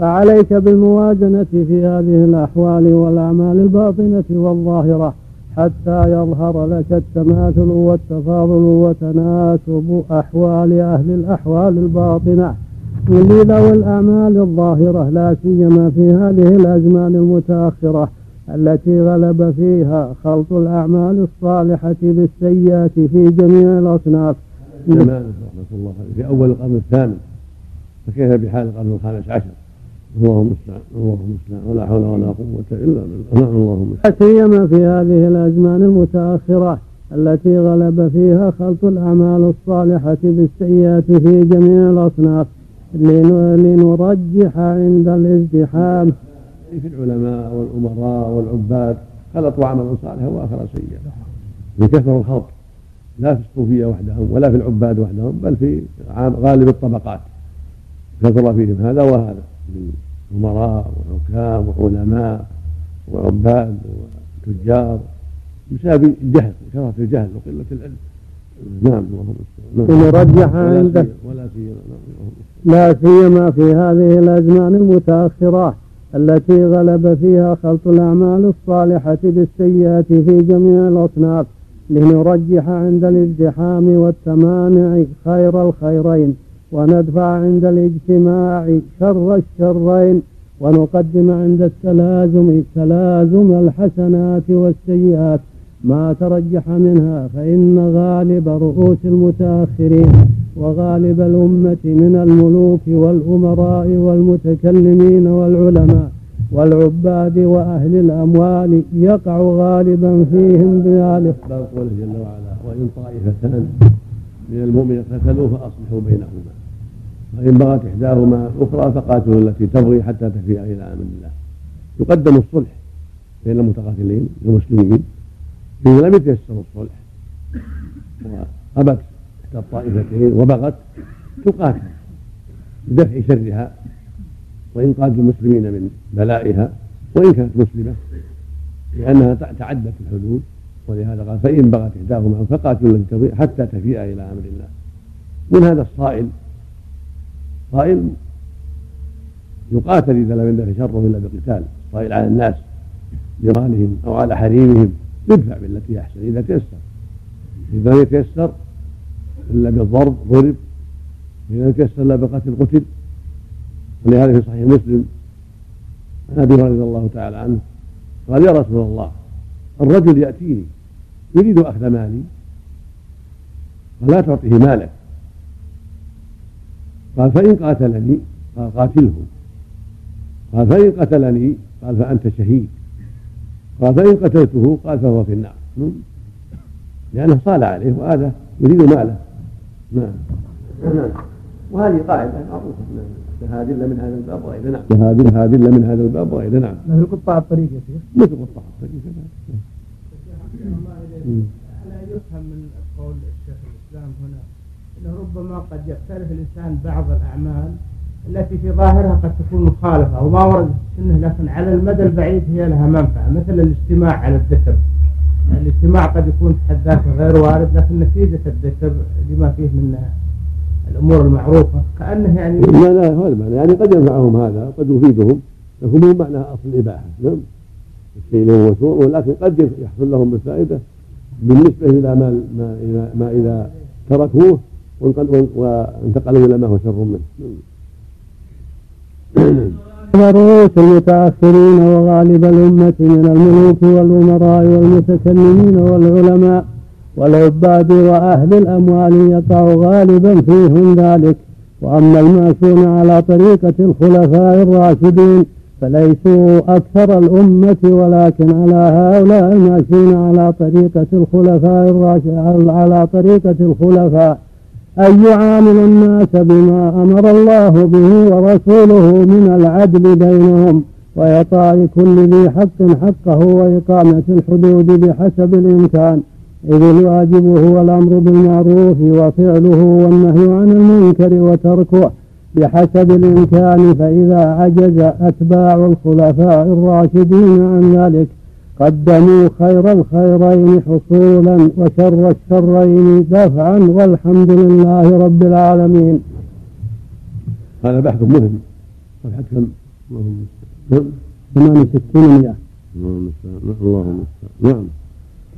فعليك بالموازنة في هذه الأحوال والأعمال الباطنة والظاهرة حتى يظهر لك التماثل والتفاضل وتناسب أحوال أهل الأحوال الباطنة. ذوي الأعمال الظاهرة لا سيما في هذه الأزمان المتأخرة التي غلب فيها خلط الأعمال الصالحة بالسيئات في جميع الأصناف. رحمة الله في أول القرن الثامن فكيف بحال القرن الخامس عشر؟ اللهم المستعان اللهم المستعان ولا حول ولا قوة إلا بالله. نعم اللهم لا سيما في هذه الأزمان المتأخرة التي غلب فيها خلط الأعمال الصالحة بالسيئات في جميع الأصناف لنرجح عند الازدحام. في العلماء والأمراء والعباد خلطوا عملا صالحا وآخر سيئا. من كثر الخلط لا في الصوفية وحدهم ولا في العباد وحدهم بل في غالب الطبقات. كثر فيهم هذا وهذا. من أمراء وحكام وعلماء وعباد وتجار بسبب الجهل كثرة الجهل وقلة العلم. نعم اللهم ونرجح عنده ولا سيما لا سيما في هذه الأزمان المتأخرة التي غلب فيها خلط الأعمال الصالحة بالسيئات في جميع الأصناف لنرجح عند الازدحام والتمانع خير الخيرين. وندفع عند الاجتماع شر الشرين ونقدم عند التلازم تلازم الحسنات والسيئات. ما ترجح منها فإن غالب رؤوس المتأخرين وغالب الأمة من الملوك والأمراء والمتكلمين والعلماء والعباد وأهل الأموال يقع غالبا فيهم بذلك باب قوله جل وعلا وإن طائفتان من المؤمنين اقتتلوا فأصلحوا بينهما. وإن بغت إحداهما الأخرى فقاتلوا التي تبغي حتى تفيء إلى أمر الله. يقدم الصلح بين المتقاتلين المسلمين إذا لم يتيسر الصلح وأبت إحدى الطائفتين وبغت تقاتل بدفع شرها وإن قاتل المسلمين من بلائها وإن كانت مسلمة لأنها تعدت الحدود. ولهذا قال فإن بغت إحداهما فقاتلوا التي تبغي حتى تفيء إلى أمر الله. من هذا الصائل صائل يقاتل إذا لم يندفع شره إلا بقتال. صائل على الناس جيرانهم أو على حريمهم. يدفع بالتي احسن إذا تيسر. إذا لم يتيسر إلا بالضرب ضرب. إذا لم يتيسر إلا بقتل قتل. ولهذا في صحيح مسلم عن أبي رضي الله تعالى عنه قال يا رسول الله الرجل يأتيني يريد أخذ مالي فلا تعطيه مالك قال فإن قاتلني قال قاتله. قال فإن قتلني قال فأنت شهيد. قال فإن قتلته قال فهو في النار. لأنه صال عليه وهذا يريد ماله. نعم. نعم وهذه قاعدة معروفة. نعم شهادة إلا من هذا الباب وغيره نعم. شهادة شهادة إلا من هذا الباب وغيره نعم. مثل قطاع الطريق يا شيخ. مثل قطاع الطريق. لا يفهم من قول الشيخ الإسلام هنا؟ أنه ربما قد يختلف الإنسان بعض الأعمال التي في ظاهرها قد تكون مخالفة أو ما ورد في السنة لكن على المدى البعيد هي لها منفعة مثل الاجتماع على الذكر. الاجتماع قد يكون في حد ذاته غير وارد لكن نتيجة الذكر لما فيه من الأمور المعروفة. كأنه يعني لا لا هذا المعنى يعني قد ينفعهم هذا قد يفيدهم لكن مو معنى أصل الإباحة. نعم. الشيء له مشروع ولكن قد يحصل لهم بالفائدة بالنسبة إلى ما, ما, ما إذا تركوه. وانتقلوا إلى ما هو شر منه. رؤوس المتأخرين وغالب الأمة من الملوك والأمراء والمتكلمين والعلماء والعباد وأهل الأموال يقع غالبا فيهم ذلك. وأما الماشون على طريقة الخلفاء الراشدين فليسوا أكثر الأمة ولكن على هؤلاء الماشون على طريقة الخلفاء الراشدين على طريقة الخلفاء. أن يعامل الناس بما أمر الله به ورسوله من العدل بينهم وإعطاء كل ذي حق حقه وإقامة الحدود بحسب الإمكان. إذ الواجب هو الأمر بالمعروف وفعله والنهي عن المنكر وتركه بحسب الإمكان فإذا عجز أتباع الخلفاء الراشدين عن ذلك قدموا خير الخيرين حصولا وشر الشرين. دفعا والحمد لله رب العالمين. هذا بحث مهم. والحكم اللهم نعم 68 100 اللهم اللهم نعم.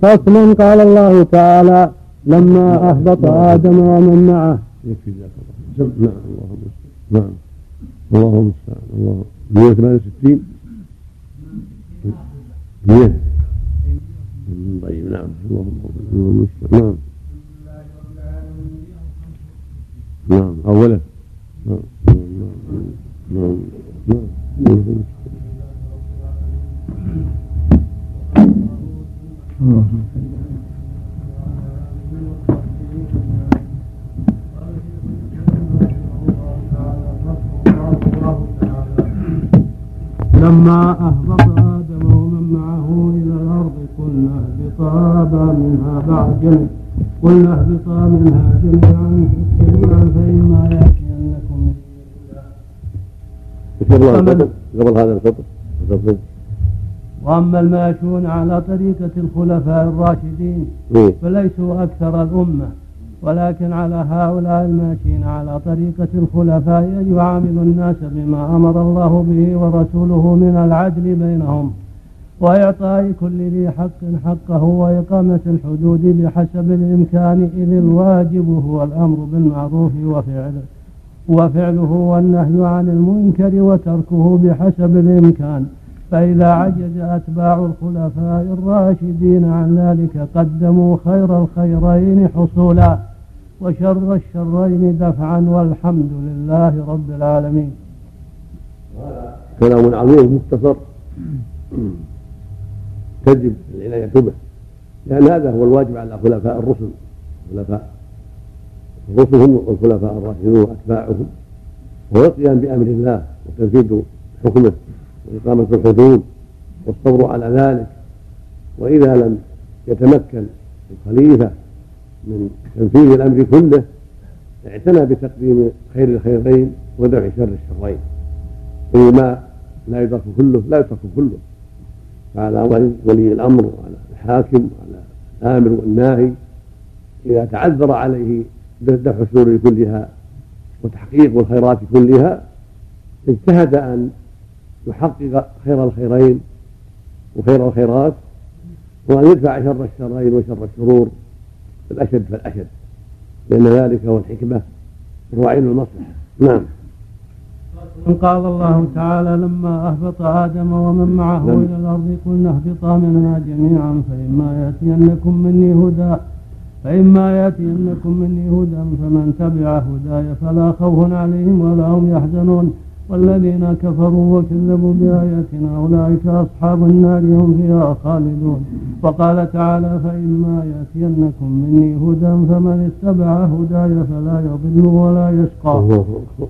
فصل قال الله تعالى لما أهبط آدم ومن معه. يكفي ذاك الله. نعم اللهم نعم. اللهم المستعان الله 168 100 طيب نعم. اللهم نعم. نعم. أوله نعم نعم نعم نعم لما أهبط اهبطا منها بعد قلنا اهبطا منها جميعا جميعا فإما يأتينكم قبل هذا الفطر وأما الماشون على طريقة الخلفاء الراشدين فليسوا أكثر الأمة ولكن على هؤلاء الماشين على طريقة الخلفاء أن يعاملوا الناس بما أمر الله به ورسوله من العدل بينهم. وإعطاء كل ذي حق حقه وإقامة الحدود بحسب الإمكان إذ الواجب هو الأمر بالمعروف وفعله وفعله والنهي عن المنكر وتركه بحسب الإمكان. فإذا عجز أتباع الخلفاء الراشدين عن ذلك قدموا خير الخيرين حصولا وشر الشرين دفعا والحمد لله رب العالمين. كلام عظيم مختصر. تجب العناية به لأن هذا هو الواجب على خلفاء الرسل خلفاء الرسل هم الخلفاء الراشدون وأتباعهم. هو القيام بأمر الله وتنفيذ حكمه وإقامة الحدود والصبر على ذلك. وإذا لم يتمكن الخليفة من تنفيذ الأمر كله اعتنى بتقديم خير الخيرين ودفع شر الشرين. إذ ما لا يدرك كله لا يترك كله. فعلى ولي الأمر وعلى الحاكم وعلى الآمر والناهي. إذا تعذر عليه دفع الشرور كلها وتحقيق الخيرات كلها اجتهد أن يحقق خير الخيرين وخير الخيرات وأن يدفع شر الشرين وشر الشرور الأشد فالأشد. لأن ذلك هو الحكمة وهو عين المصلحة. نعم. قال الله تعالى لما أهبط آدم ومن معه. إلى الأرض قلنا اهبطا منها جميعا فإما يأتينكم مني هدى فإما يأتينكم مني هدى فمن تبع هداي فلا خوف عليهم ولا هم يحزنون والذين كفروا وكذبوا بآياتنا أولئك أصحاب النار هم فيها خالدون. وقال تعالى فإما يأتينكم مني هدى فمن اتبع هداي فلا يضل ولا يشقى.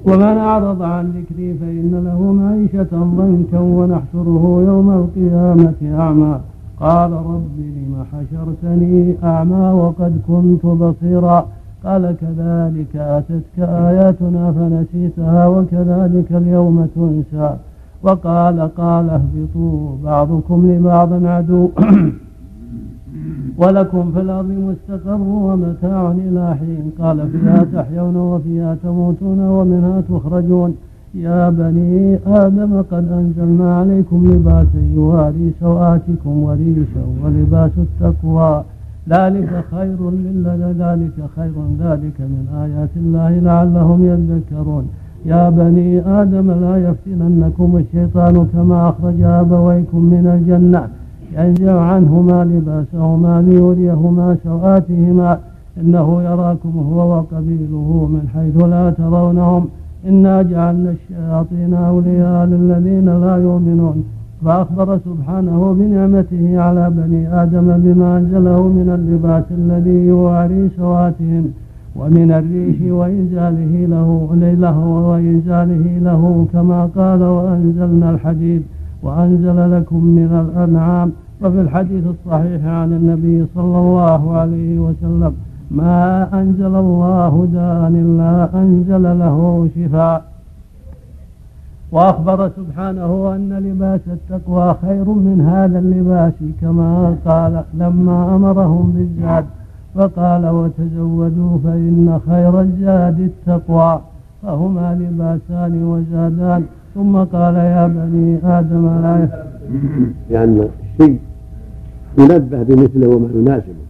ومن أعرض عن ذكري فإن له معيشة ضنكا ونحشره يوم القيامة أعمى. قال رب لم حشرتني أعمى وقد كنت بصيرا. قال كذلك أتتك آياتنا فنسيتها وكذلك اليوم تنسى. وقال قال اهبطوا بعضكم لبعض عدو. ولكم في الأرض مستقر ومتاع إلى حين. قال فيها تحيون وفيها تموتون ومنها تخرجون. يا بني آدم قد أنزلنا عليكم لباسا يواري سوآتكم وريشا ولباس التقوى. ذلك خير للذي ذلك خير ذلك من آيات الله لعلهم يذكرون. يا بني آدم لا يفتننكم الشيطان كما أخرج أبويكم من الجنة. ينزع عنهما لباسهما ليريهما سوآتهما. إنه يراكم هو وقبيله من حيث لا ترونهم. إنا جعلنا الشياطين أولياء للذين لا يؤمنون. فأخبر سبحانه بنعمته على بني آدم بما أنزله من اللباس الذي يواري سواتهم ومن الريش وإنزاله له له وإنزاله له كما قال وأنزلنا الحديد وأنزل لكم من الأنعام وفي الحديث الصحيح عن النبي صلى الله عليه وسلم ما أنزل الله داء إلا أنزل له شفاء وأخبر سبحانه أن لباس التقوى خير من هذا اللباس كما قال لما أمرهم بالزاد فقال وتزودوا فإن خير الزاد التقوى فهما لباسان وزادان ثم قال يا بني آدم لا لأن الشيء ينبه بمثله وما يناسبه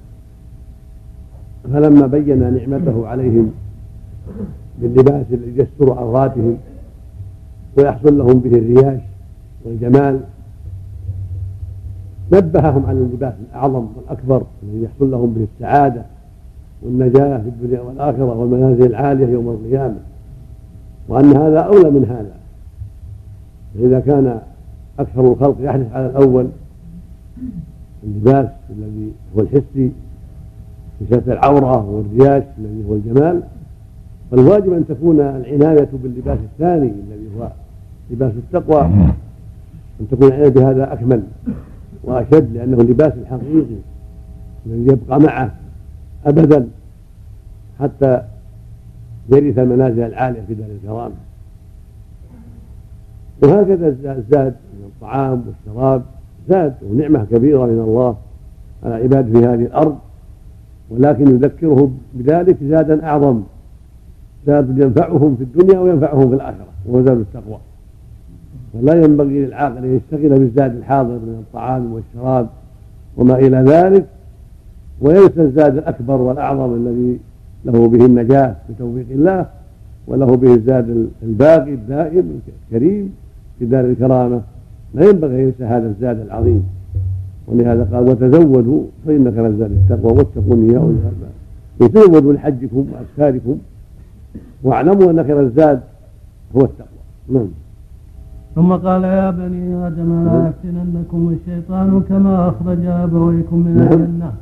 فلما بين نعمته عليهم باللباس الذي يستر عوراتهم ويحصل لهم به الرياش والجمال. نبههم على اللباس الأعظم والأكبر الذي يحصل لهم به السعادة والنجاة في الدنيا والآخرة والمنازل العالية يوم القيامة وأن هذا أولى من هذا. فإذا كان أكثر الخلق يحرص على الأول اللباس الذي هو الحسي ستر العورة والرياش الذي هو الجمال. فالواجب أن تكون العناية باللباس الثاني الذي هو لباس التقوى. أن تكون العناية بهذا أكمل وأشد لأنه اللباس الحقيقي الذي يبقى معه أبدا حتى يرث المنازل العالية في دار الكرامة وهكذا الزاد من الطعام والشراب زاد ونعمة كبيرة من الله على عباده في هذه الأرض ولكن يذكره بذلك زادا أعظم زاد ينفعهم في الدنيا وينفعهم في الآخرة وهو زاد التقوى. فلا ينبغي للعاقل أن يشتغل بالزاد الحاضر من الطعام والشراب وما إلى ذلك وينسى الزاد الأكبر والأعظم الذي له به النجاة بتوفيق الله وله به الزاد الباقي الدائم الكريم في دار الكرامة. لا ينبغي أن ينسى هذا الزاد العظيم. ولهذا قال وتزودوا فإن خير الزاد التقوى واتقون يا أولي الألباب وتزودوا لحجكم وأسفاركم واعلموا أن خير الزاد هو التقوى. نعم. ثم قال يا بني آدم لا يفتننكم الشيطان كما أخرج أبويكم من نعم. الجنة.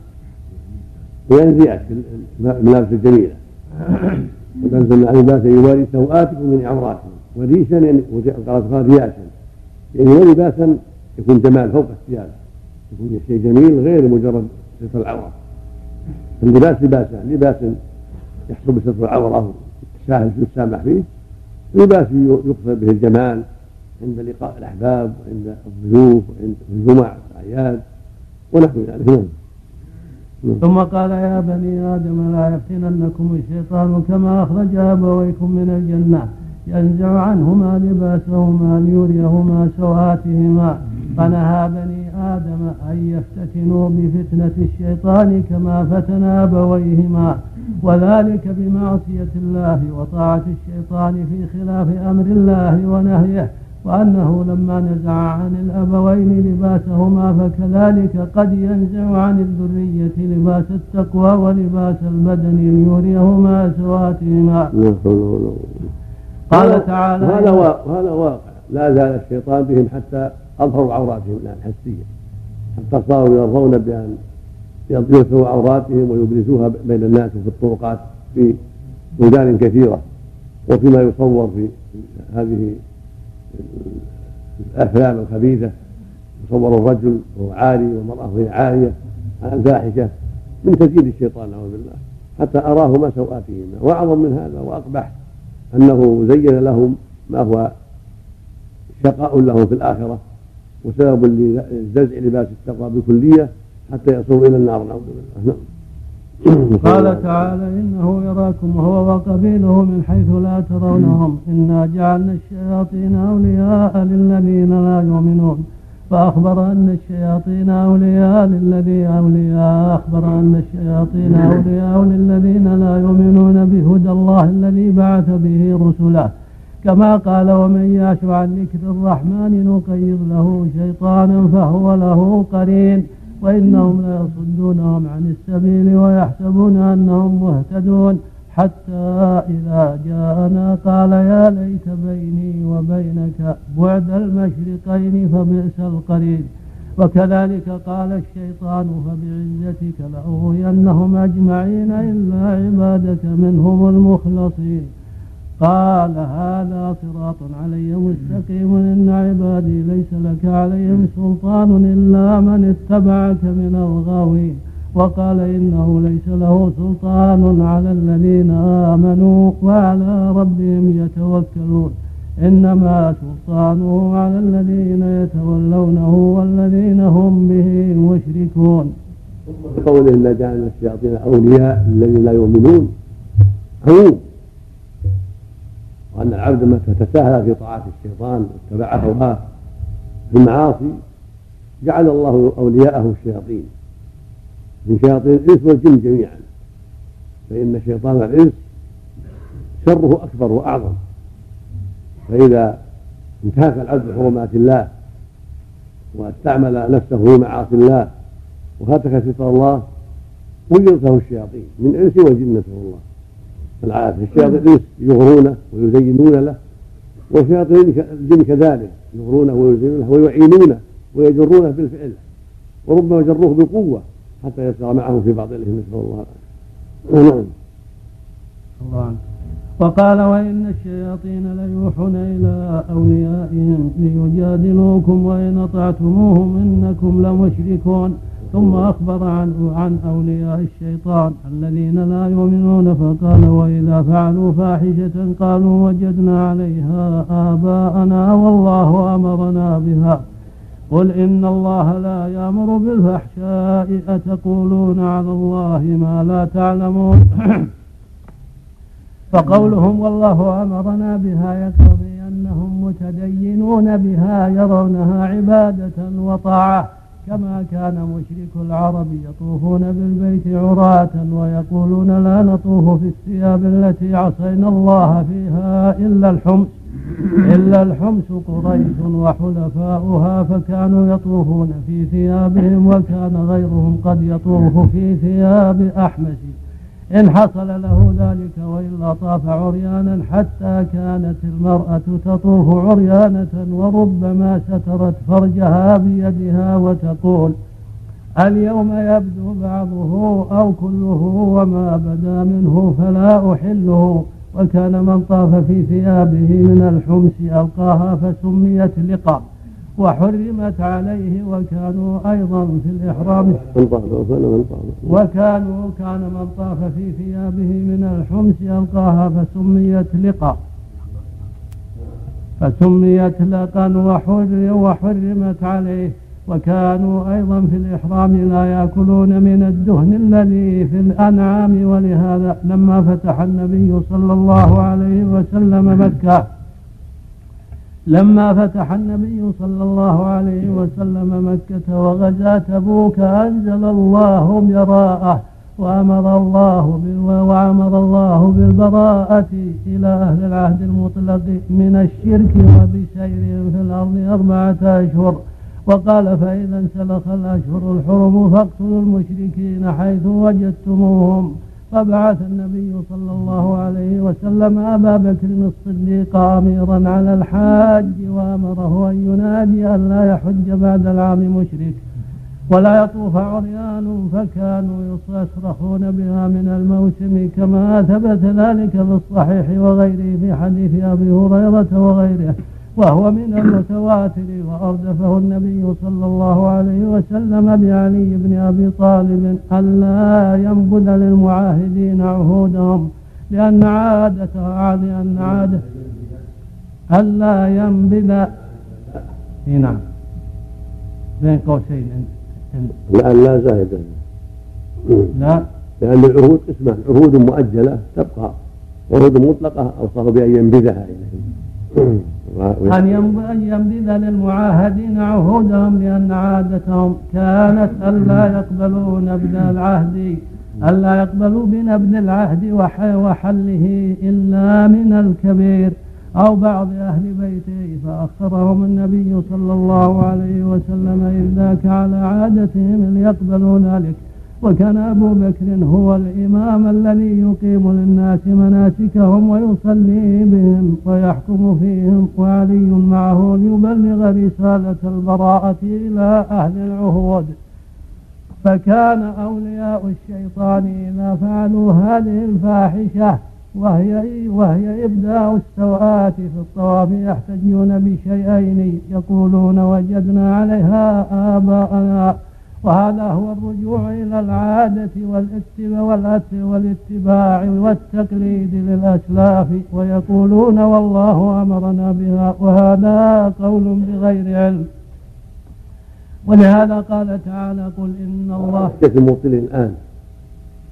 وينزيات الملابس الجميلة. وتنزل عن لباس يواري سوآتكم من عوراتكم. وريشا يعني قال رياشا يعني ولباسا يكون جمال فوق الثياب يكون شيء جميل غير مجرد ستر العورة. اللباس لباسان لباس يحصل بستر العورة الساهل في السامح فيه. لباس يقصد به الجمال. عند لقاء الأحباب وعند الضيوف وعند الجمع والأعياد ونحو ذلك. نعم. ثم قال يا بني آدم لا يفتننكم الشيطان كما أخرج أبويكم من الجنة. ينزع عنهما لباسهما ليريهما سوآتهما. فنهى بني آدم أن يفتتنوا بفتنة الشيطان كما فتن أبويهما. وذلك بمعصية الله وطاعة الشيطان في خلاف أمر الله ونهيه. وأنه لما نزع عن الأبوين لباسهما فكذلك قد ينزع عن الذرية لباس التقوى ولباس البدن ليريهما سواتهما. قال تعالى هذا هذا واقع. لا زال الشيطان بهم حتى أظهروا عوراتهم الحسية حتى صاروا يرضون بأن يظهروا عوراتهم ويبرزوها بين الناس في الطرقات في بلدان كثيرة. وفيما يصور في هذه الأفلام الخبيثة يصور الرجل وهو عاري والمرأة وهي عاريه على الفاحشة من تزييد الشيطان نعوذ بالله حتى اراهما سواتهما وأعظم من هذا وأقبح أنه زين لهم ما هو شقاء لهم في الآخرة وسبب لززع لباس التقوى بكليه حتى يصلوا إلى النار نعوذ بالله. نعم. قال تعالى إنه يراكم هو وقبيله من حيث لا ترونهم. إنا جعلنا الشياطين أولياء للذين لا يؤمنون. فأخبر أن الشياطين أولياء للذي أولياء. أخبر أن الشياطين أولياء للذين لا يؤمنون بهدى الله الذي بعث به رسله. كما قال ومن يعش عن ذكر الرحمن نقيض له شيطانا فهو له قرين. وإنهم ليصدونهم عن السبيل ويحسبون أنهم مهتدون. حتى إذا جاءنا قال يا ليت بيني وبينك بعد المشرقين فبئس القرين وكذلك قال الشيطان فبعزتك لأغوينهم أجمعين إلا عبادك منهم المخلصين. قال هذا صراط علي مستقيم إن عبادي ليس لك عليهم سلطان إلا من اتبعك من الغاوين وقال إنه ليس له سلطان على الذين آمنوا وعلى ربهم يتوكلون. إنما سلطانه على الذين يتولونه والذين هم به مشركون. قوله إلا جعلنا الشياطين أولياء الذين لا يؤمنون. عموم وأن العبد متى تساهل في طاعة الشيطان واتبع هواه في المعاصي جعل الله أولياءه الشياطين. من شياطين الإنس والجن جميعا. فإن شيطان الإنس شره أكبر وأعظم. فإذا انتهك العبد حرمات الله واستعمل نفسه في معاصي الله وهتك ستر الله وجدته الشياطين من إنس وجن نسأل الله. العافية. الشياطين يغرونه ويزينون له وشياطين الجن كذلك يغرونه ويزينون له ويعينونه ويجرونه بالفعل وربما جروه بقوة حتى يسير معه في باطلهم نسأل الله العافية. نعم. الله عنك. وقال وإن الشياطين ليوحون إلى أوليائهم ليجادلوكم وإن أطعتموهم إنكم لمشركون. ثم أخبر عن عن أولياء الشيطان الذين لا يؤمنون فقال وإذا فعلوا فاحشة قالوا وجدنا عليها آباءنا والله أمرنا بها. قل إن الله لا يأمر بالفحشاء. أتقولون على الله ما لا تعلمون؟ فقولهم والله أمرنا بها. يقتضي أنهم متدينون بها يرونها عبادة وطاعة. كما كان مشرك العرب يطوفون بالبيت عراة ويقولون لا نطوف في الثياب التي عصينا الله فيها إلا الحمص إلا الحمص قريش وحلفاؤها فكانوا يطوفون في ثيابهم وكان غيرهم قد يطوف في ثياب أحمس إن حصل له ذلك وإلا طاف عريانا حتى كانت المرأة تطوف عريانة وربما سترت فرجها بيدها وتقول اليوم يبدو بعضه أو كله وما بدا منه فلا أحله. وكان من طاف في ثيابه من الحمس ألقاها فسميت لقى وحرمت عليه وكانوا أيضا في الإحرام. وكانوا كان من طاف في ثيابه من الحمس ألقاها فسميت لقى فسميت لقا وحرمت عليه. وكانوا أيضا في الإحرام لا يأكلون من الدهن الذي في الأنعام. ولهذا لما فتح النبي صلى الله عليه وسلم مكة لما فتح النبي صلى الله عليه وسلم مكة وغزا تبوك أنزل الله براءة وأمر الله وأمر الله بالبراءة إلى أهل العهد المطلق من الشرك وبسيرهم في الأرض أربعة أشهر. وقال فإذا انسلخ الأشهر الحرم فاقتلوا المشركين حيث وجدتموهم. فبعث النبي صلى الله عليه وسلم أبا بكر الصديق أميرا على الحاج وأمره أن ينادي أن لا يحج بعد العام مشرك ولا يطوف عريان فكانوا يصرخون بها من الموسم كما ثبت ذلك في الصحيح وغيره في حديث أبي هريرة وغيره. وهو من المتواتر وأردفه النبي صلى الله عليه وسلم بعلي بن أبي طالب ألا ينبذ للمعاهدين عهودهم لأن عادة لأن عادة ألا ينبذ. نعم. بين قوسين. لا لا زائدة لا. لأن العهود قسمان عهود مؤجلة تبقى عهود مطلقة أوصاه بأن ينبذها إليهم. أن ينبذ للمعاهدين عهودهم لأن عادتهم كانت ألا يقبلوا نبذ العهد ألا يقبلوا بنبذ العهد وحله إلا من الكبير أو بعض أهل بيته فأخرهم النبي صلى الله عليه وسلم إذ ذاك على عادتهم ليقبلوا ذلك. وكان أبو بكر هو الإمام الذي يقيم للناس مناسكهم ويصلي بهم ويحكم فيهم وعلي معه ليبلغ رسالة البراءة إلى أهل العهود. فكان أولياء الشيطان إذا فعلوا هذه الفاحشة وهي وهي إبداء السوءات في الطواف يحتجون بشيئين يقولون وجدنا عليها آباءنا. وهذا هو الرجوع إلى العادة والاتباع والاتباع والتقليد للأسلاف ويقولون والله أمرنا بها وهذا قول بغير علم. ولهذا قال تعالى قل إن الله المبطل الآن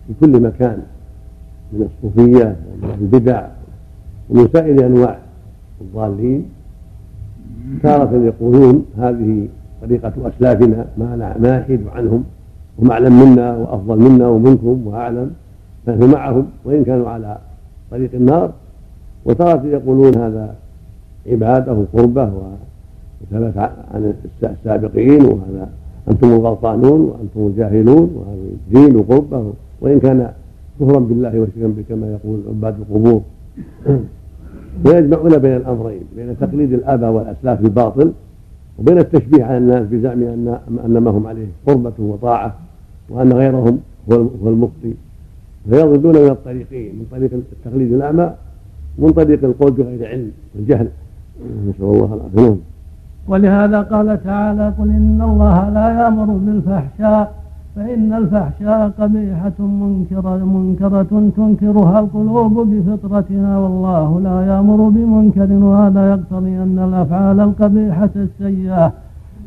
في كل مكان من الصوفية ومن البدع ومن سائر أنواع الضالين تارة يقولون هذه طريقة أسلافنا ما ما نحيد عنهم هم أعلم منا وأفضل منا ومنكم وأعلم فنحن معهم وإن كانوا على طريق النار. وتارة يقولون هذا عبادة وقربة وثبت عن السابقين وهذا أنتم الغلطانون وأنتم الجاهلون وهذا دين وقربة. وإن كان كفرا بالله وشركا به كما يقول عباد القبور. ويجمعون بين الأمرين بين تقليد الآباء والأسلاف الباطل وبين التشبيه على الناس بزعم أن أن ما هم عليه قربة وطاعة وأن غيرهم هو المخطي فيضلون من الطريقين من طريق التقليد الأعمى ومن طريق القول بغير علم والجهل نسأل الله العافية. ولهذا قال تعالى قل إن الله لا يأمر بالفحشاء فإن الفحشاء قبيحة منكرة منكرة تنكرها القلوب بفطرتها والله لا يأمر بمنكر وهذا يقتضي أن الأفعال القبيحة السيئة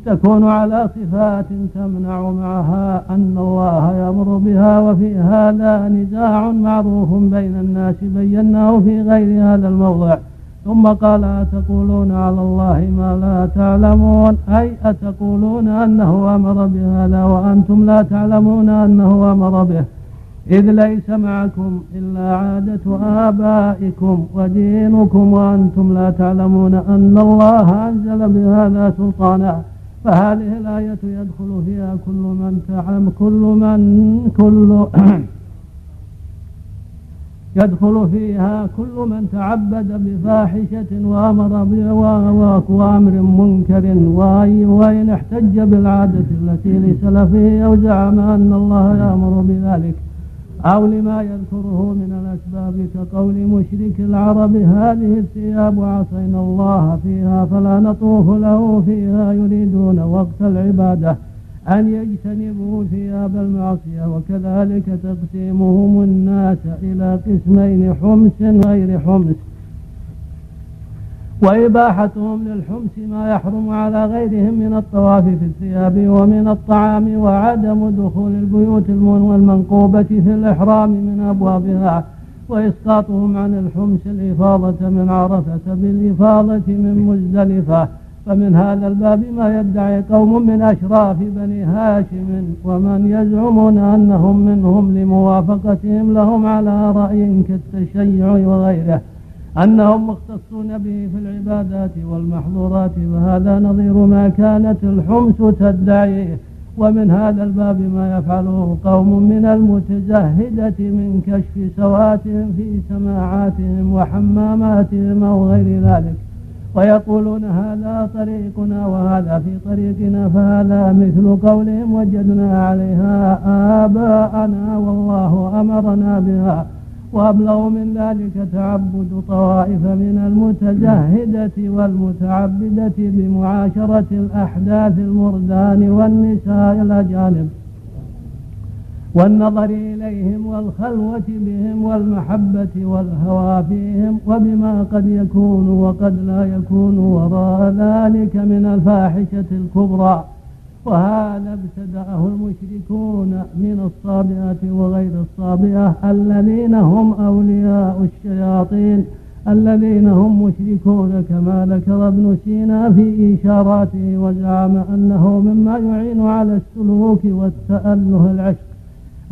تكون على صفات تمنع معها أن الله يأمر بها وفي هذا نزاع معروف بين الناس بيناه في غير هذا الموضع. ثم قال أتقولون على الله ما لا تعلمون؟ أي أتقولون أنه أمر بهذا وأنتم لا تعلمون أنه أمر به؟ إذ ليس معكم إلا عادة آبائكم ودينكم وأنتم لا تعلمون أن الله أنزل بهذا سلطانا. فهذه الآية يدخل فيها كل من تعم كل من كل يدخل فيها كل من تعبد بفاحشة وأمر وأمر منكر وإن احتج بالعادة التي لسلفه أو زعم أن الله يأمر بذلك أو لما يذكره من الأسباب كقول مشرك العرب هذه الثياب عصينا الله فيها فلا نطوف له فيها يريدون وقت العبادة أن يجتنبوا ثياب المعصية وكذلك تقسيمهم الناس إلى قسمين حمس غير حمس وإباحتهم للحمس ما يحرم على غيرهم من الطواف في الثياب ومن الطعام وعدم دخول البيوت المنقوبة في الإحرام من أبوابها. وإسقاطهم عن الحمس الإفاضة من عرفة بالإفاضة من مزدلفة. فمن هذا الباب ما يدعي قوم من أشراف بني هاشم ومن يزعمون أنهم منهم لموافقتهم لهم على رأي كالتشيع وغيره أنهم مختصون به في العبادات والمحظورات وهذا نظير ما كانت الحمس تدعيه. ومن هذا الباب ما يفعله قوم من المتزهدة من كشف سواتهم في سماعاتهم وحماماتهم أو غير ذلك. ويقولون هذا طريقنا وهذا في طريقنا فهذا مثل قولهم وجدنا عليها آباءنا والله أمرنا بها. وأبلغ من ذلك تعبد طوائف من المتزهدة والمتعبدة بمعاشرة الأحداث المردان والنساء الأجانب. والنظر إليهم والخلوة بهم والمحبة والهوى فيهم وبما قد يكون وقد لا يكون وراء ذلك من الفاحشة الكبرى. وهذا ابتدأه المشركون من الصابئة وغير الصابئة الذين هم أولياء الشياطين الذين هم مشركون كما ذكر ابن سينا في إشاراته وزعم أنه مما يعين على السلوك والتأله العشق.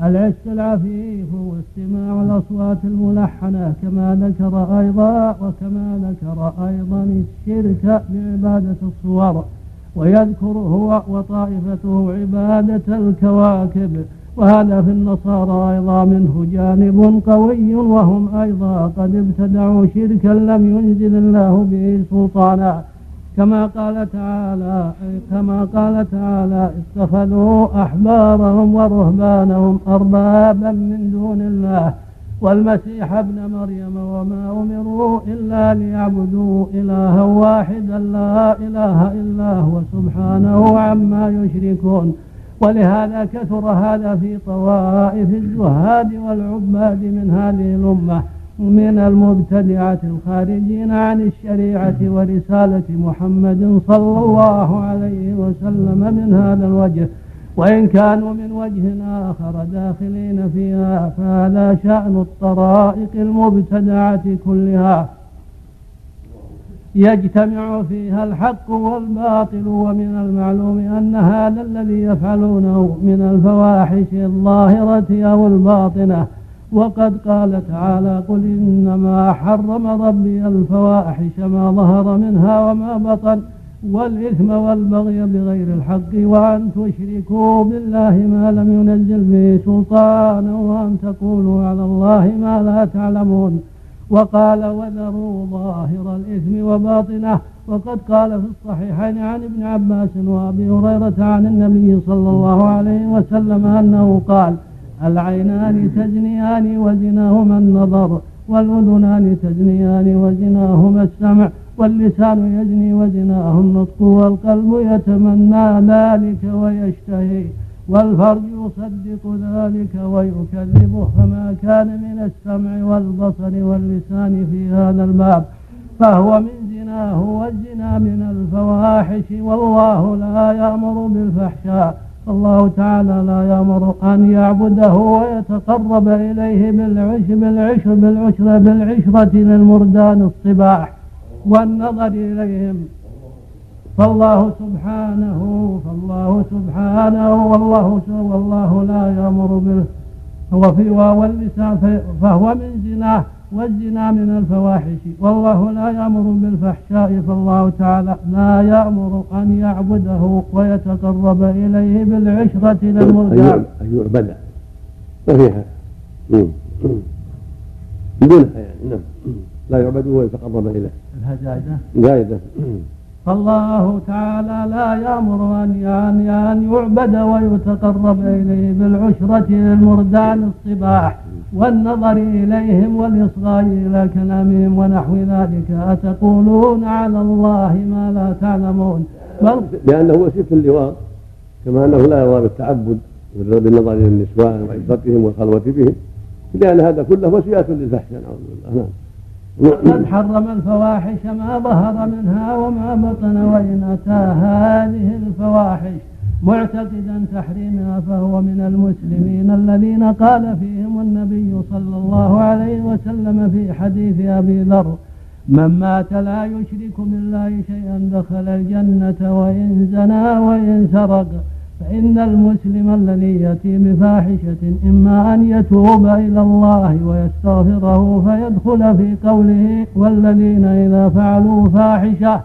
العشق العفيف واستماع الأصوات الملحنة كما ذكر أيضا وكما ذكر أيضا الشرك بعبادة الصور ويذكر هو وطائفته عبادة الكواكب وهذا في النصارى أيضا منه جانب قوي وهم أيضا قد ابتدعوا شركا لم ينزل الله به سلطانا. كما قال تعالى كما قال تعالى اتخذوا أحبارهم ورهبانهم أربابا من دون الله والمسيح ابن مريم وما أمروا إلا ليعبدوا إلها واحدا لا إله إلا هو سبحانه عما يشركون. ولهذا كثر هذا في طوائف الزهاد والعباد من هذه الأمة. من المبتدعة الخارجين عن الشريعة ورسالة محمد صلى الله عليه وسلم من هذا الوجه. وإن كانوا من وجه آخر داخلين فيها فهذا شأن الطرائق المبتدعة كلها. يجتمع فيها الحق والباطل ومن المعلوم أن هذا الذي يفعلونه من الفواحش الظاهرة أو الباطنة. وقد قال تعالى قل إنما حرم ربي الفواحش ما ظهر منها وما بطن والإثم والبغي بغير الحق وأن تشركوا بالله ما لم ينزل به سلطانا وأن تقولوا على الله ما لا تعلمون. وقال وذروا ظاهر الإثم وباطنه. وقد قال في الصحيحين عن ابن عباس وأبي هريرة عن النبي صلى الله عليه وسلم أنه قال العينان تزنيان وزناهما النظر والأذنان تزنيان وزناهما السمع واللسان يزني وزناه النطق والقلب يتمنى ذلك ويشتهي والفرج يصدق ذلك ويكذبه فما كان من السمع والبصر واللسان في هذا الباب فهو من زناه والزنا من الفواحش والله لا يأمر بالفحشاء الله تعالى لا يأمر أن يعبده ويتقرب إليه بالعشر بالعشر بالعشر بالعشرة للمردان الصباح والنظر إليهم. فالله سبحانه فالله سبحانه والله والله لا يأمر به. هو في واو اللسان فهو من زناه. والزنا من الفواحش. والله لا يأمر بالفحشاء فالله تعالى لا يأمر أن يعبده ويتقرب إليه بالعشرة للمرجع أن يعبد ما فيها بدونها يعني نعم. لا يعبد ويتقرب إليه. الهجاجة. زايدة فالله تعالى لا يأمر أن أن يعبد ويتقرب إليه بالعشرة للمردان الصباح والنظر إليهم والإصغاء إلى كلامهم ونحو ذلك. أتقولون على الله ما لا تعلمون؟ بل لأنه وسيلة اللواط كما أنه لا يرضى بالتعبد بالنظر إلى النسوان وعشرتهم والخلوة بهم. لأن هذا كله وسيلة للفحش نعوذ بالله. نعم. وقد حرم الفواحش ما ظهر منها وما بطن وإن أتى هذه الفواحش معتقدا تحريمها فهو من المسلمين الذين قال فيهم النبي صلى الله عليه وسلم في حديث أبي ذر من مات لا يشرك بالله شيئا دخل الجنة وإن زنى وإن سرق فإن المسلم الذي يأتي بفاحشة إما أن يتوب إلى الله ويستغفره فيدخل في قوله والذين إذا فعلوا فاحشة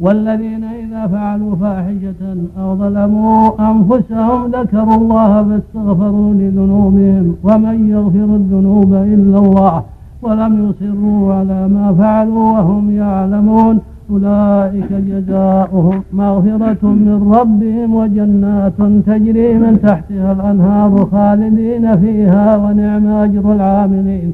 والذين إذا فعلوا فاحشة أو ظلموا أنفسهم ذكروا الله فاستغفروا لذنوبهم ومن يغفر الذنوب إلا الله ولم يصروا على ما فعلوا وهم يعلمون. أولئك جزاؤهم مغفرة من ربهم وجنات تجري من تحتها الأنهار خالدين فيها ونعم أجر العاملين.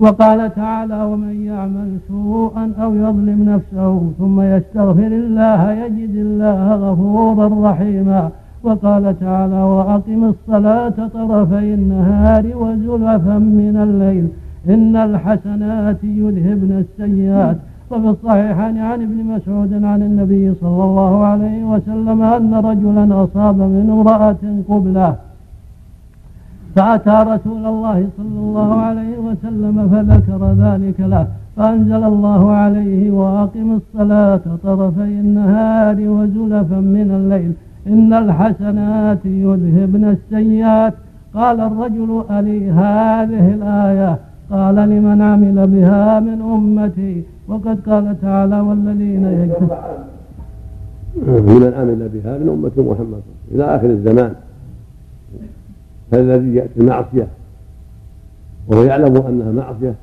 وقال تعالى ومن يعمل سوءا أو يظلم نفسه ثم يستغفر الله يجد الله غفورا رحيما وقال تعالى وأقم الصلاة طرفي النهار وزلفا من الليل إن الحسنات يذهبن السيئات وفي الصحيحين عن ابن مسعود عن النبي صلى الله عليه وسلم أن رجلا أصاب من امرأة قبلة. فأتى رسول الله صلى الله عليه وسلم فذكر ذلك له. فأنزل الله عليه وأقم الصلاة طرفي النهار وزلفا من الليل. إن الحسنات يذهبن السيئات. قال الرجل ألي هذه الآية؟ قال لمن عمل بها من أمتي وقد قال تعالى والذين يكفرون. لمن عمل بها من أمة محمد. إلى آخر الزمان. فالذي يأتي المعصية وهو يعلم أنها معصية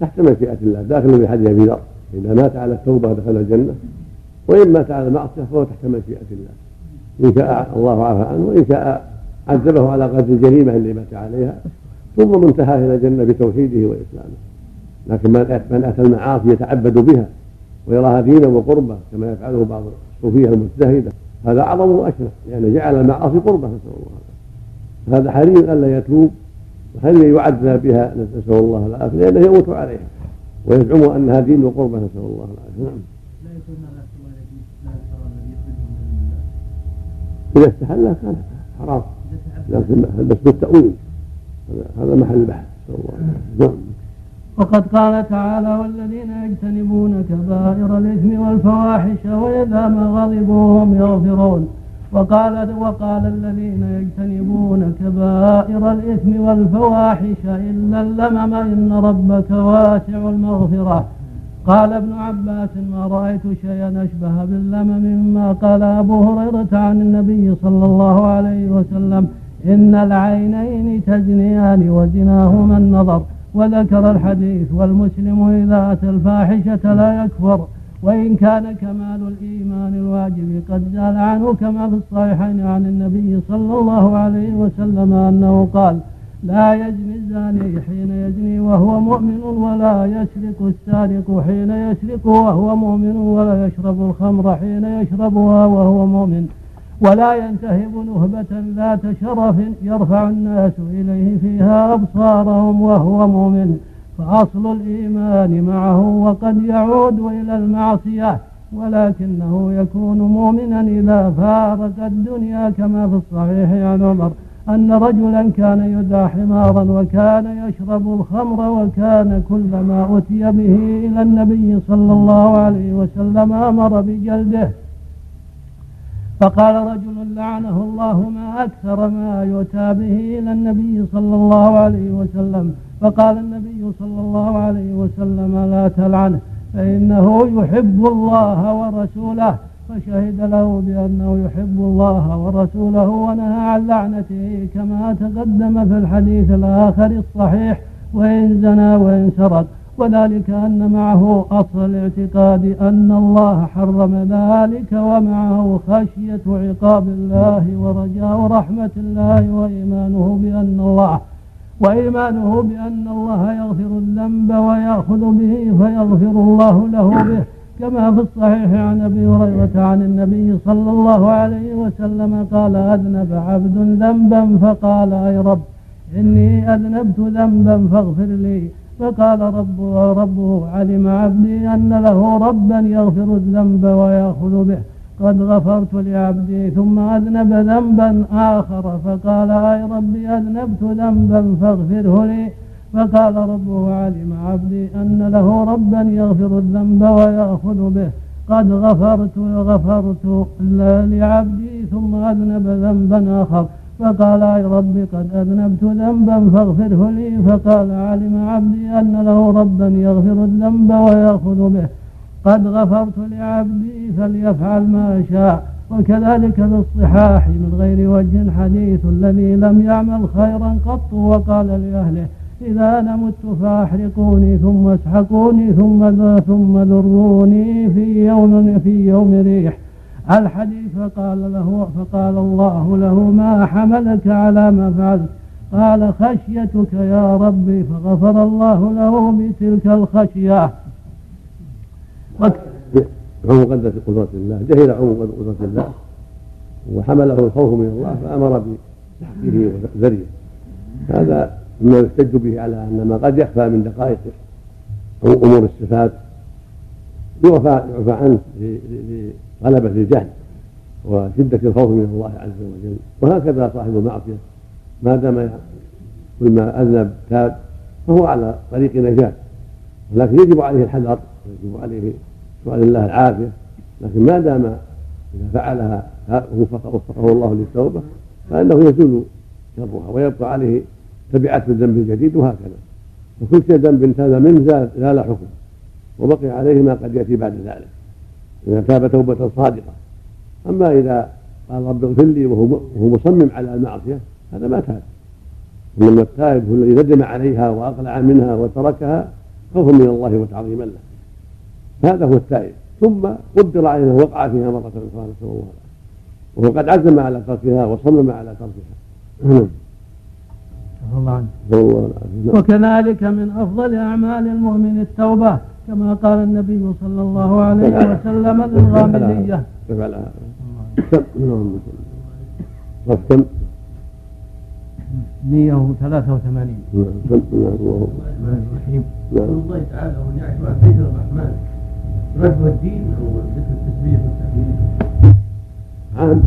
تحت مشيئة الله داخل في حديث أبي ذر. إذا مات على التوبة دخل الجنة. وإن مات على المعصية فهو تحت مشيئة الله. إن شاء الله عفى عنه وإن شاء عذبه على قدر الجريمة اللي مات عليها. ثم منتهى إلى الجنة بتوحيده وإسلامه. لكن من أتى المعاصي يتعبد بها ويراها دينا وقربة كما يفعله بعض الصوفية المجتهدة هذا أعظم وأشرف لأنه جعل المعاصي قربة نسأل الله هذا حري ألا يتوب وحري يعذب بها نسأل الله العافية لأنه يموت عليها. ويزعم أنها دين وقربة نسأل الله العافية. نعم. إذا استحلها كان حرام. لكن بس بالتأويل؟ هذا محل بحث نسأل الله. نعم. وقد قال تعالى والذين يجتنبون كبائر الإثم والفواحش وإذا ما غضبوا هم يغفرون. وقال وقال الذين يجتنبون كبائر الإثم والفواحش إلا اللمم إن ربك واسع المغفرة. قال ابن عباس ما رأيت شيئا أشبه باللمم مما قال أبو هريرة عن النبي صلى الله عليه وسلم. إن العينين تزنيان وزناهما النظر وذكر الحديث والمسلم إذا أتى الفاحشة لا يكفر. وإن كان كمال الإيمان الواجب قد زال عنه كما في الصحيحين عن النبي صلى الله عليه وسلم أنه قال لا يزني الزاني حين يزني وهو مؤمن ولا يسرق السارق حين يسرق وهو مؤمن ولا يشرب الخمر حين يشربها وهو مؤمن. ولا ينتهب نهبة ذات شرف يرفع الناس إليه فيها أبصارهم وهو مؤمن فأصل الإيمان معه وقد يعود إلى المعصية ولكنه يكون مؤمنا إذا فارق الدنيا كما في الصحيح عن عمر أن رجلا كان يدعى حمارا وكان يشرب الخمر وكان كلما أتي به إلى النبي صلى الله عليه وسلم أمر بجلده. فقال رجل لعنه الله ما أكثر ما يؤتى به إلى النبي صلى الله عليه وسلم. فقال النبي صلى الله عليه وسلم لا تلعنه فإنه يحب الله ورسوله. فشهد له بأنه يحب الله ورسوله ونهى عن لعنته كما تقدم في الحديث الآخر الصحيح وإن زنى وإن سرق وذلك أن معه أصل الاعتقاد أن الله حرم ذلك ومعه خشية عقاب الله ورجاء رحمة الله وإيمانه بأن الله وإيمانه بأن الله يغفر الذنب ويأخذ به فيغفر الله له به. كما في الصحيح عن أبي هريرة عن النبي صلى الله عليه وسلم قال أذنب عبد ذنبا فقال أي رب إني أذنبت ذنبا فاغفر لي. فقال ربه ربه علم عبدي أن له ربا يغفر الذنب ويأخذ به. قد غفرت لعبدي ثم أذنب ذنبا آخر. فقال أي ربي أذنبت ذنبا فاغفره لي. فقال ربه علم عبدي أن له ربا يغفر الذنب ويأخذ به. قد غفرت غفرت لعبدي ثم أذنب ذنبا آخر. فقال أي ربي قد أذنبت ذنبا فاغفره لي. فقال علم عبدي أن له ربا يغفر الذنب ويأخذ به. قد غفرت لعبدي فليفعل ما شاء. وكذلك في الصحاح من غير وجه حديث الذي لم يعمل خيرا قط وقال لأهله إذا أنا مت فأحرقوني ثم اسحقوني ثم ثم ذروني في يوم في يوم ريح. الحديث فقال له فقال الله له ما حملك على ما فعلت. قال خشيتك يا ربي فغفر الله له بتلك الخشية. عموم قدرة قدرة الله جهل عموم قدرة الله وحمله الخوف من الله فأمر بسحقه وذريه هذا مما يحتج به على أن ما قد يخفى من دقائق أمور الصفات يعفى عنه لغلبة الجهل وشدة الخوف من الله عز وجل. وهكذا صاحب المعصية ما دام كل ما أذنب تاب فهو على طريق نجاة. ولكن يجب عليه الحذر ويجب عليه سؤال الله العافية. لكن ما دام إذا فعلها وفقه الله للتوبة فإنه يزول شرها ويبقى عليه تبعته الذنب الجديد وهكذا. وكل ذنب تاب منه زال حكم. وبقي عليه ما قد يأتي بعد ذلك. إذا تاب توبة صادقة. أما إذا قال رب اغفر لي وهو مصمم على المعصية هذا ما تاب. انما التائب هو الذي ندم عليها وأقلع منها وتركها خوفا من الله وتعظيما له. هذا هو التائب. ثم قدر عليه انه وقع فيها مرة أخرى نسال الله العافيه وهو قد عزم على تركها وصمم على تركها. نعم. الله عنه. وكذلك من أفضل أعمال المؤمن التوبة. كما قال النبي صلى الله عليه وسلم للغامدية كم 183 نعم. الله تعالى وان يعرف عن الرحمن. رجل الدين أو ذكر التسبيح والتحميد. عام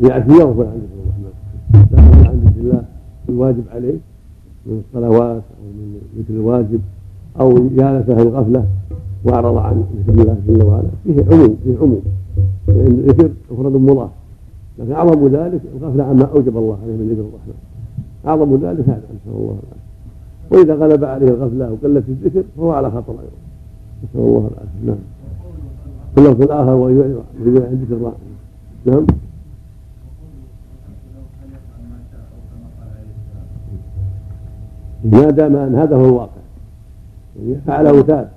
يعرف يغفر عن ذكر الرحمن. لا عن ذكر الله الواجب عليه من الصلوات أو من ذكر الواجب. أو جالسه الغفلة وأعرض عن ذكر الله جل وعلا. فيه عموم فيه عموم. لأن الذكر مفرد مضاف. لكن أعظم ذلك الغفلة عما أوجب الله عليه من ذكر الرحمن. أعظم ذلك هذا نسأل الله العافية. وإذا غلب عليه الغفلة وقلة الذكر فهو على خطر أيضا. نسأل الله العافية. نعم. في اللفظ الآخر ويريد عن ذكر الرحمن نعم. ما دام أن هذا هو الواقع. فعله تاب